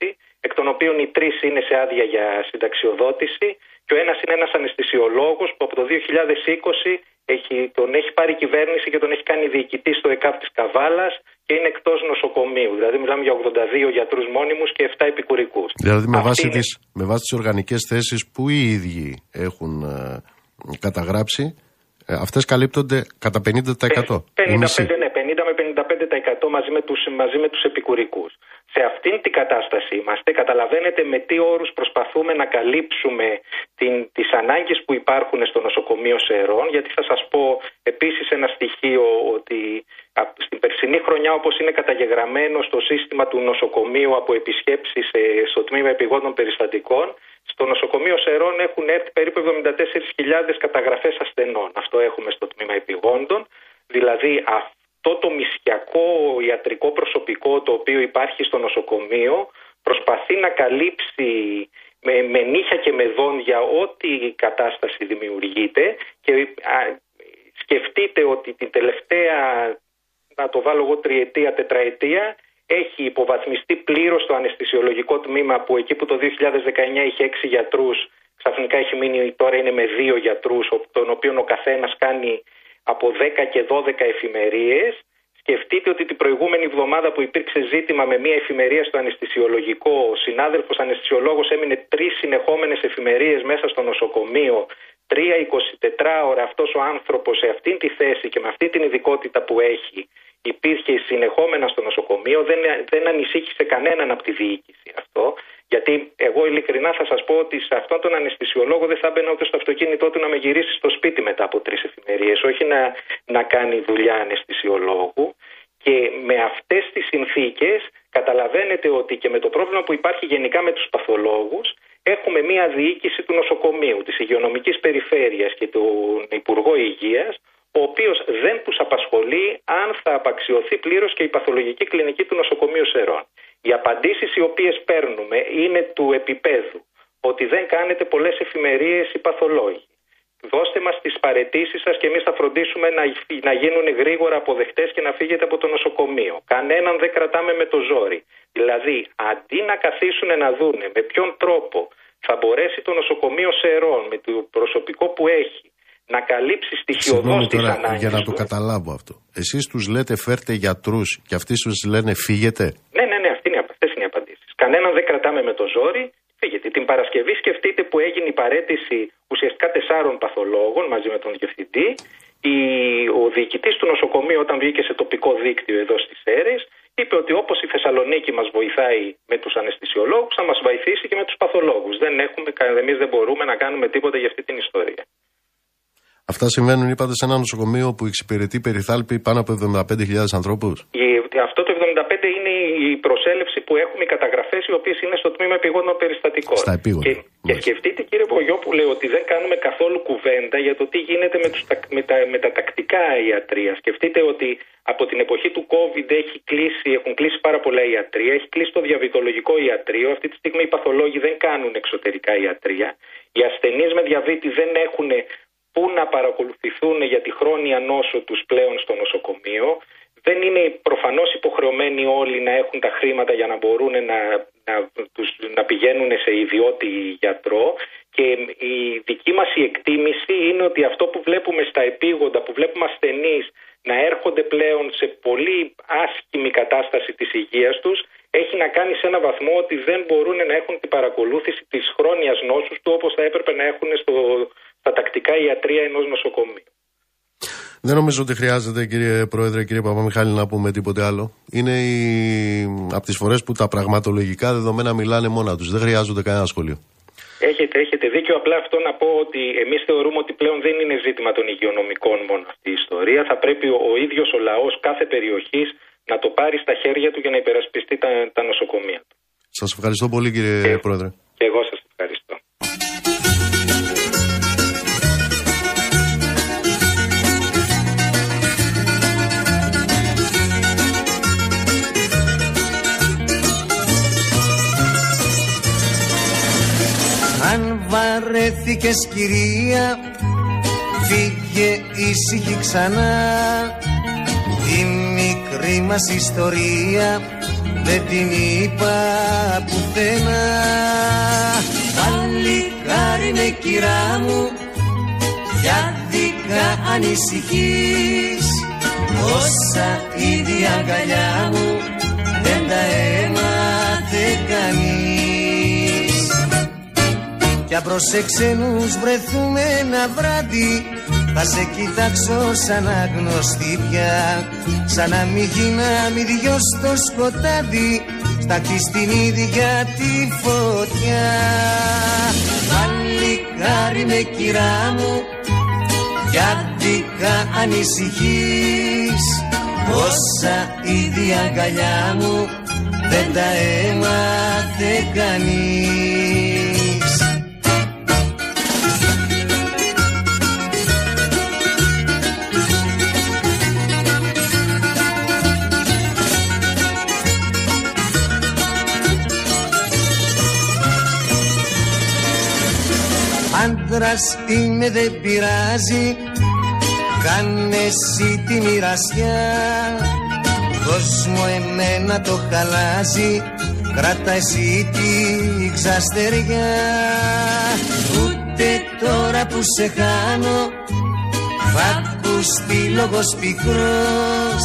86, εκ των οποίων οι τρεις είναι σε άδεια για συνταξιοδότηση και ο ένας είναι ένας αναισθησιολόγος που από το 2020 έχει, τον έχει πάρει η κυβέρνηση και τον έχει κάνει διοικητή στο ΕΚΑΠ της Καβάλας και είναι εκτός νοσοκομείου. Δηλαδή, μιλάμε για 82 γιατρούς μόνιμους και 7 επικουρικούς. Δηλαδή, με βάση, είναι... τις, με βάση τις οργανικές θέσεις που οι ίδιοι έχουν ε, καταγράψει, ε, αυτές καλύπτονται κατά 50%. 50, 50, ναι, 50 με 55% μαζί με τους, μαζί με τους επικουρικούς. Σε αυτήν την κατάσταση είμαστε, καταλαβαίνετε με τι όρους προσπαθούμε να καλύψουμε την, τις ανάγκες που υπάρχουν στο νοσοκομείο Σερών, γιατί θα σας πω επίσης ένα στοιχείο ότι στην περσινή χρονιά όπως είναι καταγεγραμμένο στο σύστημα του νοσοκομείου από επισκέψεις στο τμήμα επιγόντων περιστατικών, στο νοσοκομείο Σερών έχουν έρθει περίπου 74.000 καταγραφές ασθενών. Αυτό έχουμε στο τμήμα επιγόντων. Δηλαδή αυτό το μυστιακό ιατρικό προσωπικό το οποίο υπάρχει στο νοσοκομείο προσπαθεί να καλύψει με, με νύχια και με δόντια ό,τι η κατάσταση δημιουργείται και σκεφτείτε ότι την τελευταία, να το βάλω εγώ τριετία, τετραετία, έχει υποβαθμιστεί πλήρως το αναισθησιολογικό τμήμα που εκεί που το 2019 είχε έξι γιατρούς, ξαφνικά έχει μείνει τώρα είναι με δύο γιατρούς, τον οποίο ο καθένας κάνει από 10 και 12 εφημερίες. Σκεφτείτε ότι την προηγούμενη εβδομάδα που υπήρξε ζήτημα με μια εφημερία στο αναισθησιολογικό, ο συνάδελφος αναισθησιολόγος έμεινε τρεις συνεχόμενες εφημερίες μέσα στο νοσοκομείο, τρία 24 ώρα αυτός ο άνθρωπος σε αυτήν τη θέση και με αυτή την ειδικότητα που έχει υπήρχε συνεχόμενα στο νοσοκομείο, δεν, δεν ανησύχησε κανέναν από τη διοίκηση αυτό. Γιατί εγώ ειλικρινά θα σας πω ότι σε αυτόν τον αναισθησιολόγο δεν θα έμπαινα ούτε στο αυτοκίνητό του να με γυρίσει στο σπίτι μετά από τρεις εφημερίες, όχι να, να κάνει δουλειά αναισθησιολόγου. Και με αυτές τις συνθήκες καταλαβαίνετε ότι και με το πρόβλημα που υπάρχει γενικά με τους παθολόγους, έχουμε μία διοίκηση του νοσοκομείου, της υγειονομικής περιφέρειας και του Υπουργό Υγείας, ο οποίος δεν τους απασχολεί αν θα απαξιωθεί πλήρως και η παθολογική κλινική του νοσοκομείου Σερών. Οι απαντήσεις οι οποίες παίρνουμε είναι του επίπεδου ότι δεν κάνετε πολλές εφημερίες οι παθολόγοι. Δώστε μας τις παρετήσεις σας και εμείς θα φροντίσουμε να, να γίνουν γρήγορα αποδεκτές και να φύγετε από το νοσοκομείο. Κανέναν δεν κρατάμε με το ζόρι. Δηλαδή, αντί να καθίσουν να δούνε με ποιον τρόπο θα μπορέσει το νοσοκομείο Σερών με το προσωπικό που έχει να καλύψει στοιχειοδό τι ανάγκε. Για να το καταλάβω αυτό. Εσείς τους λέτε φέρτε γιατρούς και αυτοί σου λένε φύγετε; Ναι, ναι, ναι, αυτέ είναι, είναι οι απαντήσει. Κανέναν δεν κρατάμε με το ζόρι. Φύγετε. Την Παρασκευή σκεφτείτε που έγινε η παρέτηση ουσιαστικά τεσσάρων παθολόγων μαζί με τον διευθυντή. Η, ο διοικητής του νοσοκομείου, όταν βγήκε σε τοπικό δίκτυο εδώ στις αίρε, είπε ότι όπως η Θεσσαλονίκη μας βοηθάει με τους αναισθησιολόγους, θα μας βοηθήσει και με τους παθολόγους. Δεν έχουμε, εμείς δεν μπορούμε να κάνουμε τίποτα για αυτή την ιστορία. Αυτά συμβαίνουν, είπατε, σε ένα νοσοκομείο που εξυπηρετεί περιθάλπη πάνω από 75.000 ανθρώπους. Αυτό το 75 είναι η προσέλευση που έχουμε, οι καταγραφές οι οποίες είναι στο τμήμα επιγόντων περιστατικών. Στα επίγοντα. Και, και σκεφτείτε, κύριε Βογιόπουλε, ότι δεν κάνουμε καθόλου κουβέντα για το τι γίνεται με, τους, με, τα, με τα τακτικά ιατρία. Σκεφτείτε ότι από την εποχή του COVID έχει κλείσει, έχουν κλείσει πάρα πολλά ιατρία, έχει κλείσει το διαβητολογικό ιατρείο. Αυτή τη στιγμή οι παθολόγοι δεν κάνουν εξωτερικά ιατρία. Οι ασθενείς με διαβήτη δεν έχουν πού να παρακολουθηθούν για τη χρόνια νόσο τους πλέον στο νοσοκομείο. Δεν είναι προφανώς υποχρεωμένοι όλοι να έχουν τα χρήματα για να μπορούν να, να, τους, να πηγαίνουν σε ιδιώτη γιατρό και η δική μας η εκτίμηση είναι ότι αυτό που βλέπουμε στα επίγοντα, που βλέπουμε ασθενείς να έρχονται πλέον σε πολύ άσχημη κατάσταση της υγείας τους έχει να κάνει σε ένα βαθμό ότι δεν μπορούν να έχουν την παρακολούθηση της χρόνιας νόσους του όπως θα έπρεπε να έχουν στο, στα τακτικά ιατρία ενός νοσοκομείου. Δεν νομίζω ότι χρειάζεται, κύριε Πρόεδρε, κύριε Παπαμιχάλη, να πούμε τίποτε άλλο. Είναι η... από τις φορές που τα πραγματολογικά δεδομένα μιλάνε μόνα τους. Δεν χρειάζονται κανένα σχολείο. Έχετε, έχετε δίκιο. Απλά αυτό να πω ότι εμείς θεωρούμε ότι πλέον δεν είναι ζήτημα των υγειονομικών μόνο αυτή η ιστορία. Θα πρέπει ο, ο ίδιος ο λαός κάθε περιοχής να το πάρει στα χέρια του για να υπερασπιστεί τα, τα νοσοκομεία του. Σας ευχαριστώ πολύ, κύριε Πρόεδρε. Και εγώ σας ευχαριστώ. Βαρέθηκες κυρία. Φύγε ήσυχη ξανά. Τη μικρή μας ιστορία Δεν την είπα πουθενά. Παλικάρι με κυρά μου δικά ανησυχείς. Όσα ήδη αγκαλιά μου Δεν τα κι αν προσεξενούς βρεθούμε ένα βράδυ Θα σε κοιτάξω σαν αγνωστή πια. Σαν να μην γίναμε δυος στο σκοτάδι Στα στην ίδια τη φωτιά. Παλικάρι με κυρά μου δικά ανησυχείς. Όσα ήδη αγκαλιά μου δεν τα έμαθε κανείς άντρας είναι δεν πειράζει. Κάνε εσύ τη μοιρασιά Δώσ' μου εμένα το χαλάζει Κράτα εσύ τη ξαστεριά. Ούτε τώρα που σε χάνω Θα ακουστεί λόγος πικρός.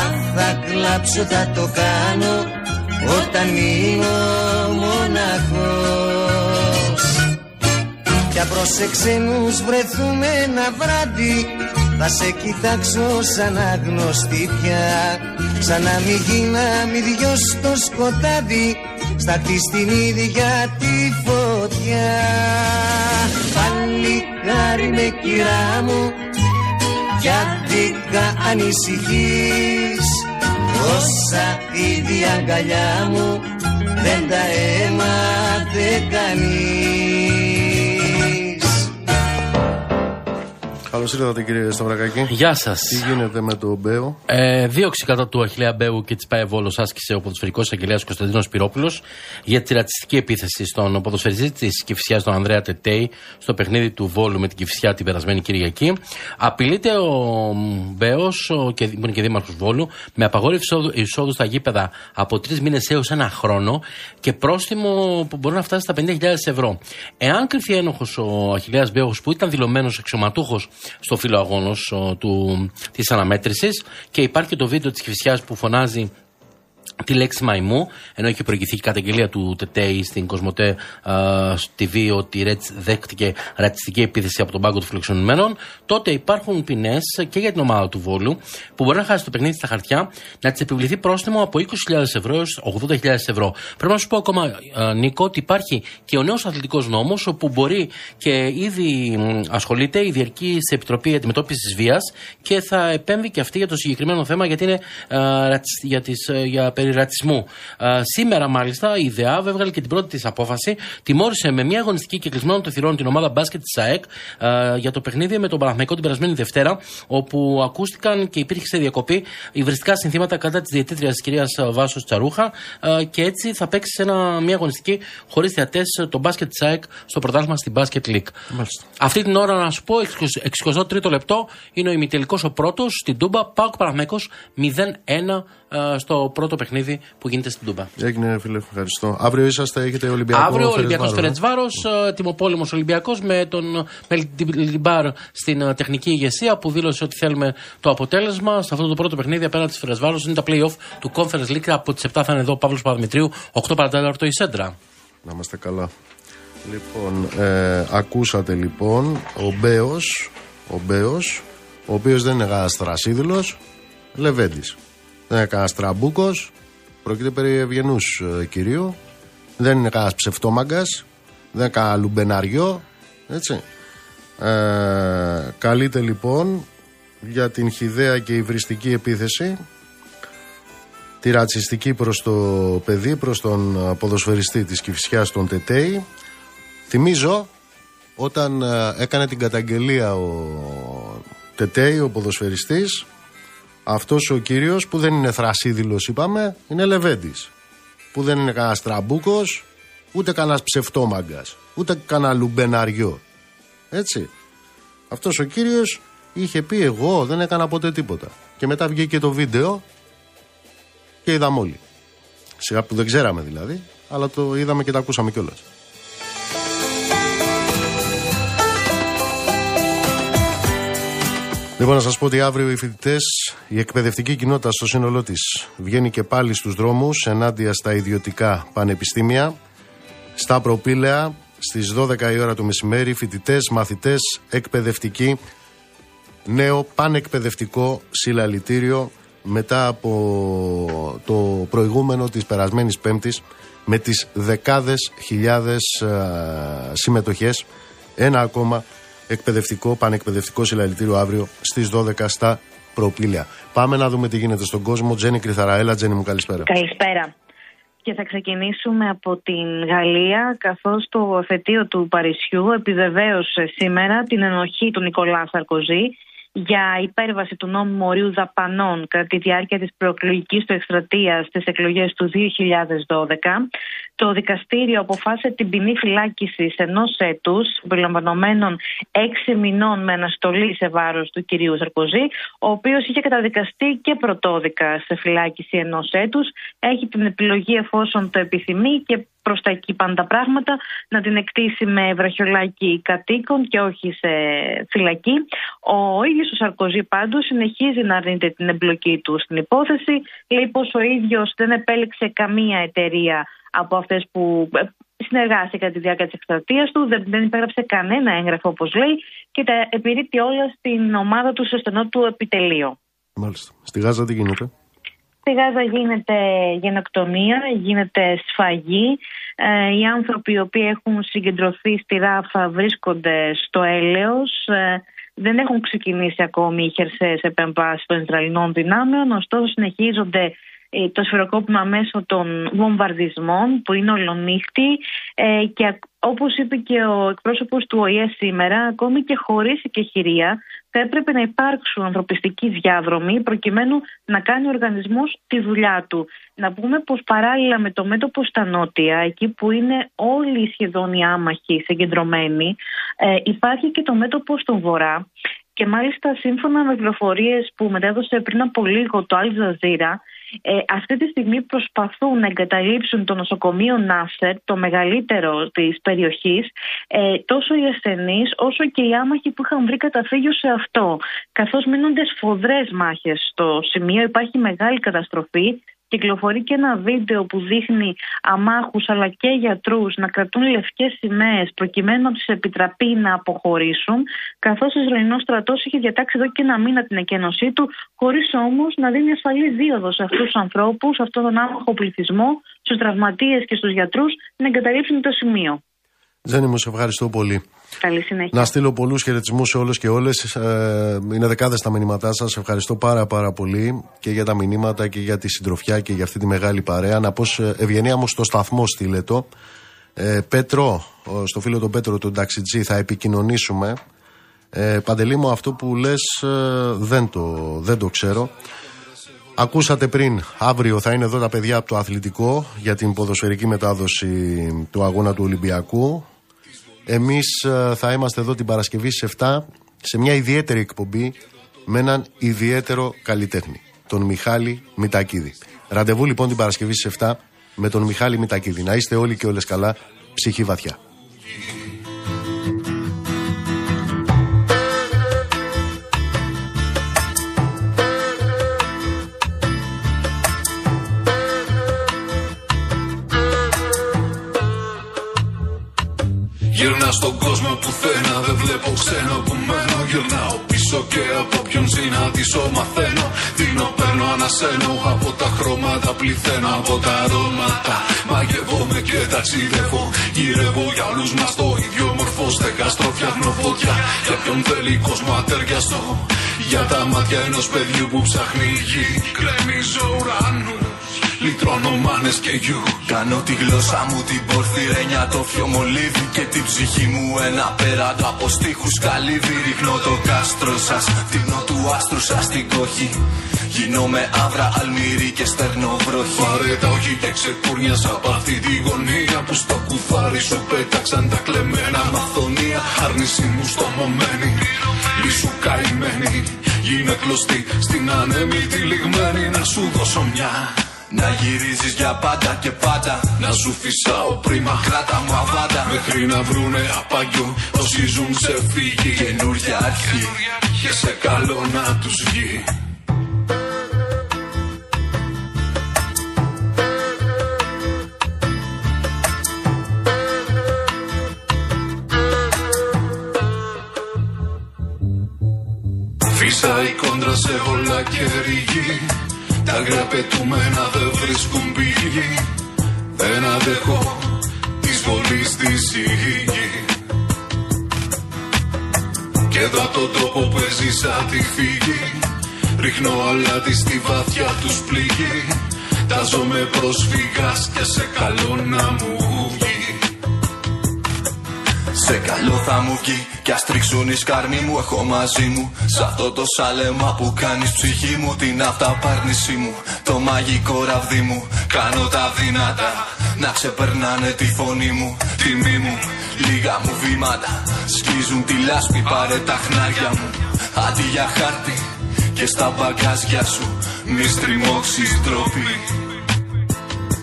Αν θα κλάψω θα το κάνω Όταν μείνω μοναχός Πια προσεξενούς βρεθούμε ένα βράδυ Θα σε κοιτάξω σαν αγνωστή πια. Σαν να μην γίναμε δυος στο σκοτάδι Στα στην ίδια τη φωτιά. Παλικάρι με κυρά μου Κι αντίκα ανησυχείς. Όσα ήδη αγκαλιά μου δεν τα έμαθε κανείς Καλώς ήρθατε κύριε Σταυρακάκη. Γεια σας. Τι γίνεται με το Μπέο; Ε, δίωξη κατά του Αχιλέα Μπέου και της ΠαΕ Βόλος άσκησε ο ποδοσφαιρικός εισαγγελέα Κωνσταντίνος Πυρόπουλος για τη ρατσιστική επίθεση στον ποδοσφαιριστή της Κυφσιάς, τον Ανδρέα Τετέη, στο παιχνίδι του Βόλου με την Κυφσιά την περασμένη Κυριακή. Απειλείται ο Μπέος, που είναι και δήμαρχος Βόλου, με απαγόρευση εισόδου στα γήπεδα από τρεις μήνες έως ένα χρόνο και πρόστιμο που μπορεί να φτάσει στα 50.000 ευρώ. Εάν κρυφεί ένοχος ο Αχιλέας Μπέος, που ήταν δηλωμένος αξιωματούχος στο φύλλο αγώνος της αναμέτρησης. Και υπάρχει και το βίντεο της Κυφσιάς που φωνάζει τη λέξη μαϊμού, ενώ είχε προηγηθεί η καταγγελία του Τετέη στην Κοσμοτέ uh, TV ότι η Ρέτς δέχτηκε ρατσιστική επίθεση από τον πάγκο των φιλοξενουμένων, τότε υπάρχουν ποινές και για την ομάδα του Βόλου που μπορεί να χάσει το παιχνίδι στα χαρτιά, να της επιβληθεί πρόστιμο από 20.000 ευρώ έως 80.000 ευρώ. Πρέπει να σου πω ακόμα, uh, Νίκο, ότι υπάρχει και ο νέος αθλητικός νόμος, όπου μπορεί και ήδη ασχολείται η Διερκή Επιτροπή Αντιμετώπισης Βίας και θα επέμβει και αυτή για το συγκεκριμένο θέμα, γιατί είναι uh, για, τις, για περί ρατσισμού. σήμερα, μάλιστα, η ΔΕΑΒ έβγαλε και την πρώτη της απόφαση. Τιμώρησε με μια αγωνιστική και κλεισμένων των θυρών την ομάδα μπάσκετ της ΑΕΚ για το παιχνίδι με τον Παναθηναϊκό την περασμένη Δευτέρα, όπου ακούστηκαν και υπήρχε σε διακοπή υβριστικά συνθήματα κατά της διαιτήτριας της κυρίας Βάσος Τσαρούχα και έτσι θα παίξει σε ένα, μια αγωνιστική χωρίς θεατές το μπάσκετ της ΑΕΚ στο πρωτάθλημα στην Basket League. Μάλιστα. Αυτή την ώρα, να σου πω, 63ο λεπτό είναι ο ημιτελικός ο πρώτος στην Τούμπα. Πάοκ Παναθηναϊκός 0-1 στο πρώτο παιχνίδι που γίνεται στην Τούμπα. Έγινε, φίλε, ευχαριστώ. Αύριο είσαστε, έχετε Ολυμπιακό. Αύριο ο Ολυμπιακός Φερετσβάρο, ε, τιμοπόλεμο Ολυμπιακός με τον Μελτιμπάρ στην ε, τεχνική ηγεσία που δήλωσε ότι θέλουμε το αποτέλεσμα. Σε αυτό το πρώτο παιχνίδι απέναντι στη Φερεντσβάρος είναι τα playoff του Conference League. Από τις 7 θα είναι εδώ ο Παύλος Παπαδημητρίου, 8 παρά τέταρτο η σέντρα. Να είμαστε καλά. Λοιπόν, ε, ακούσατε λοιπόν ο Μπέος, ο Μπέος, ο οποίος δεν είναι κανάς θρασύδειλος, Λεβέντης. Δεν είναι κανένας τραμπούκος. Πρόκειται περί ευγενούς ε, κυρίου. Δεν είναι κανένας ψευτόμαγκας. Δεν είναι κανένα λουμπεναριό. Έτσι. Ε, καλείται λοιπόν για την χιδαία και υβριστική επίθεση τη ρατσιστική προς το παιδί, προς τον ποδοσφαιριστή της Κηφισιάς τον Τετέη. Θυμίζω όταν ε, έκανε την καταγγελία ο Τετέη, ο ποδοσφαιριστής, αυτός ο κύριος που δεν είναι θρασίδηλος, είπαμε, είναι Λεβέντης. Που δεν είναι κανένας τραμπούκος, ούτε κανένας ψευτόμαγκας, ούτε κανένα λουμπεναριό. Έτσι. Αυτός ο κύριος είχε πει: Εγώ δεν έκανα ποτέ τίποτα. Και μετά βγήκε το βίντεο και είδαμε όλοι. Σιγά που δεν ξέραμε δηλαδή, αλλά το είδαμε και το ακούσαμε κιόλας. Λοιπόν, να σας πω ότι αύριο οι φοιτητές, η εκπαιδευτική κοινότητα στο σύνολό της βγαίνει και πάλι στους δρόμους ενάντια στα ιδιωτικά πανεπιστήμια. Στα προπήλαια, στις 12 η ώρα το μεσημέρι, φοιτητές, μαθητές, εκπαιδευτικοί, νέο πανεκπαιδευτικό συλλαλητήριο μετά από το προηγούμενο της περασμένης Πέμπτης με τις δεκάδες χιλιάδες συμμετοχές ένα ακόμα εκπαιδευτικό, πανεκπαιδευτικό συλλαλητήριο αύριο στις 12 στα προπήλαια. Πάμε να δούμε τι γίνεται στον κόσμο. Τζένι Κρυθαραέλα, Τζένι μου καλησπέρα. Καλησπέρα. Και θα ξεκινήσουμε από την Γαλλία, καθώς το εφετείο του Παρισιού επιβεβαίωσε σήμερα την ενοχή του Νικολά Σαρκοζή για υπέρβαση του νόμου μορίου δαπανών κατά τη διάρκεια της προεκλογικής του εκστρατείας στις εκλογές του 2012. Το δικαστήριο αποφάσισε την ποινή φυλάκισης ενός έτους, περιλαμβανομένων έξι μηνών με αναστολή σε βάρος του κυρίου Σαρκοζή, ο οποίος είχε καταδικαστεί και πρωτόδικα σε φυλάκιση ενός έτους. Έχει την επιλογή εφόσον το επιθυμεί και προς τα εκεί πάνε τα πράγματα, να την εκτίσει με βραχιολάκι κατοίκων και όχι σε φυλακή. Ο ίδιος ο Σαρκοζή πάντως συνεχίζει να αρνείται την εμπλοκή του στην υπόθεση. Λέει πως ο ίδιος δεν επέλεξε καμία εταιρεία από αυτές που συνεργάστηκε κατά τη διάρκεια της εκστρατείας του, δεν, δεν υπέγραψε κανένα έγγραφο όπως λέει και τα επιρρύπτει όλα στην ομάδα τους στο στενό του επιτελείο. Μάλιστα. Στη Γάζα τι γίνεται; Στη Γάζα γίνεται γενοκτονία, γίνεται σφαγή. Ε, οι άνθρωποι οι οποίοι έχουν συγκεντρωθεί στη Ράφα βρίσκονται στο έλεος. Ε, δεν έχουν ξεκινήσει ακόμη οι χερσαίες επεμβάσεις των Ισραηλινών δυνάμεων, ωστόσο συνεχίζονται ε, το σφαιροκόπημα μέσω των βομβαρδισμών που είναι ολονύχτη ε, και όπως είπε και ο εκπρόσωπος του ΟΗΕ σήμερα, ακόμη και χωρίς εκεχηρία θα έπρεπε να υπάρξουν ανθρωπιστικοί διάδρομοι προκειμένου να κάνει ο οργανισμός τη δουλειά του. Να πούμε πως παράλληλα με το μέτωπο στα νότια, εκεί που είναι όλοι σχεδόν οι άμαχοι συγκεντρωμένοι, ε, υπάρχει και το μέτωπο στον βορρά και μάλιστα σύμφωνα με πληροφορίες που μετέδωσε πριν από λίγο το Al Jazeera, ε, αυτή τη στιγμή προσπαθούν να εγκαταλείψουν το νοσοκομείο Νάσερ, το μεγαλύτερο της περιοχής, ε, τόσο οι ασθενείς όσο και οι άμαχοι που είχαν βρει καταφύγιο σε αυτό. Καθώς μείνονται σφοδρές μάχες στο σημείο, υπάρχει μεγάλη καταστροφή κυκλοφορεί και ένα βίντεο που δείχνει αμάχους αλλά και γιατρούς να κρατούν λευκές σημαίες προκειμένου να τους επιτραπεί να αποχωρήσουν καθώς ο Ισραηλινός στρατός είχε διατάξει εδώ και ένα μήνα την εκένωσή του χωρίς όμως να δίνει ασφαλή δίωδο σε αυτούς τους ανθρώπους, σε αυτόν τον άμαχο πληθυσμό, στους τραυματίες και στους γιατρούς να εγκαταλείψουν το σημείο. Ζένη μου, σε ευχαριστώ πολύ. Καλή συνέχεια. Να στείλω πολλούς χαιρετισμούς σε όλου και όλες. Ε, είναι δεκάδες τα μηνύματά σας. Ευχαριστώ πάρα πάρα πολύ και για τα μηνύματα και για τη συντροφιά και για αυτή τη μεγάλη παρέα. Να πω ευγενία μου στο σταθμό στείλε το. Ε, Πέτρο, στο φίλο τον Πέτρο του Ταξιτζή θα επικοινωνήσουμε. Ε, Παντελή μου αυτό που λες ε, δεν, το, δεν το ξέρω. Ακούσατε πριν, αύριο θα είναι εδώ τα παιδιά από το αθλητικό για την ποδοσφαιρική μετάδοση του αγώνα του Ολυμπιακού. Εμείς ε, θα είμαστε εδώ την Παρασκευή στις 7 σε μια ιδιαίτερη εκπομπή με έναν ιδιαίτερο καλλιτέχνη, τον Μιχάλη Μητακίδη. Ραντεβού λοιπόν την Παρασκευή στις 7 με τον Μιχάλη Μητακίδη. Να είστε όλοι και όλες καλά, ψυχή βαθιά. Γυρνά στον κόσμο που θένα Δεν βλέπω ξένο που μένω Γυρνάω πίσω και από ποιον συναντήσω Μαθαίνω, δίνω, παίρνω, ανασένω. Από τα χρώματα πληθαίνω Από τα αρώματα. Μαγεύομαι και ταξιδεύω. Γυρεύω για όλους μας το ίδιο μορφός. Στεγαστρο φτιάχνω φωτιά. Για ποιον θέλει κόσμο ατεριαστό Για τα μάτια ενός παιδιού που ψάχνει γη. Κρέμιζω ουρανούς Λυτρώνω μάνες και γιου. Κάνω τη γλώσσα μου την πορφυρένια Το φιο μολύβι και την ψυχή μου Ένα πέραντο από στίχους καλύβι Ρίχνω το κάστρο σας Τίνω του άστρου σας την κόχη. Γίνομαι άβρα, αλμύρι και στερνό βροχή. Πάρε τα όχι και ξεκούρνιας από αυτή τη γωνία Που στο κουφάρι σου πέταξαν τα κλεμμένα μαθονία. Άρνηση μου στο μομένη, λύσου καημένη. Γίνε κλωστή στην ανέμη λιγμένη. Να σου δώσω μια να γυρίζεις για πάντα και πάντα. Να σου φυσάω πρίμα Κράτα μου αβάντα. Μέχρι να βρουνε απαγιό Όσοι ζουν σε φύγη Καινούρια αρχή Και σε καλό να τους βγει. Φύσα η κόντρα σε όλα και ρηγή τα αγρία πετούμενα δεν βρίσκουν πηγή. Δεν αντέχω της βολής της γη Και εδώ από τον τόπο που έζησα τη φύγη Ρίχνω αλάτι στη βαθιά τους πληγή. Τάζομαι πρόσφυγας και σε καλό να μου βγει. Σε καλό θα μου βγει κι ας τρίξουν οι σκάρμοι μου έχω μαζί μου. Σ' αυτό το σάλεμα που κάνεις ψυχή μου Την αυταπάρνησή μου. Το μαγικό ραβδί μου Κάνω τα δυνατά. Να ξεπερνάνε τη φωνή μου Τιμή μου. Λίγα μου βήματα Σκίζουν τη λάσπη πάρε τα χνάρια μου. Αντί για χάρτη Και στα μπαγκάζια σου Μη στριμώξεις τρόποι.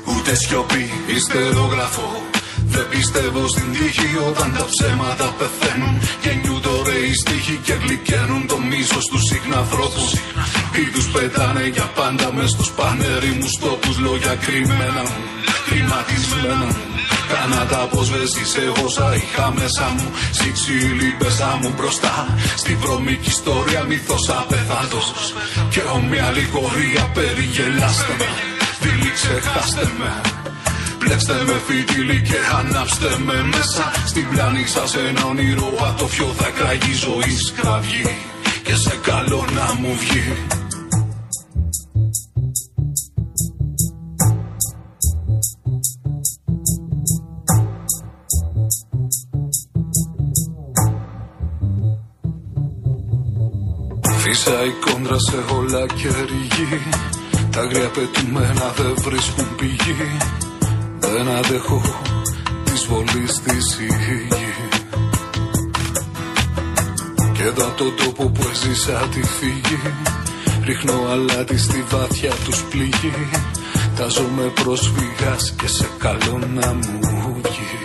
Ούτε σιωπή Ιστερόγραφο δεν πιστεύω στην τύχη όταν τα ψέματα πεθαίνουν. νιούτο ρε οι στίχοι και γλυκαίνουν το μίσος τους συχναθρώπου. Ή τους πετάνε για πάντα μες στου πανερήμου τόπου. Λόγια κρυμμένα μου, κρυματισμένα μου. Κάνα τα αποσβέσεις εγώ σα είχα μέσα μου Σιξίλι πέσα μου μπροστά Στη βρωμική ιστορία μύθος απεθάτος Και ομοια λιγορία περιγελάστε με Δίλη ξεχάστε με Πλέξτε με φιτίλι και ανάψτε με μέσα. Στην πλάνη σας ένα όνειρο ατόφιο θα κραγεί ζωή σκραυγή. Και σε καλό να μου βγει. Φύσα η κόντρα σε όλα και ρηγή Τα αγρία πετούμενα δεν βρίσκουν πηγή Δεν αντέχω της βολής της η γη Και εδώ από τον τόπο που έζησα τη φύγη Ρίχνω αλάτι στη βάθια τους πληγή. Τάζομαι πρόσφυγας και σε καλό να μου βγει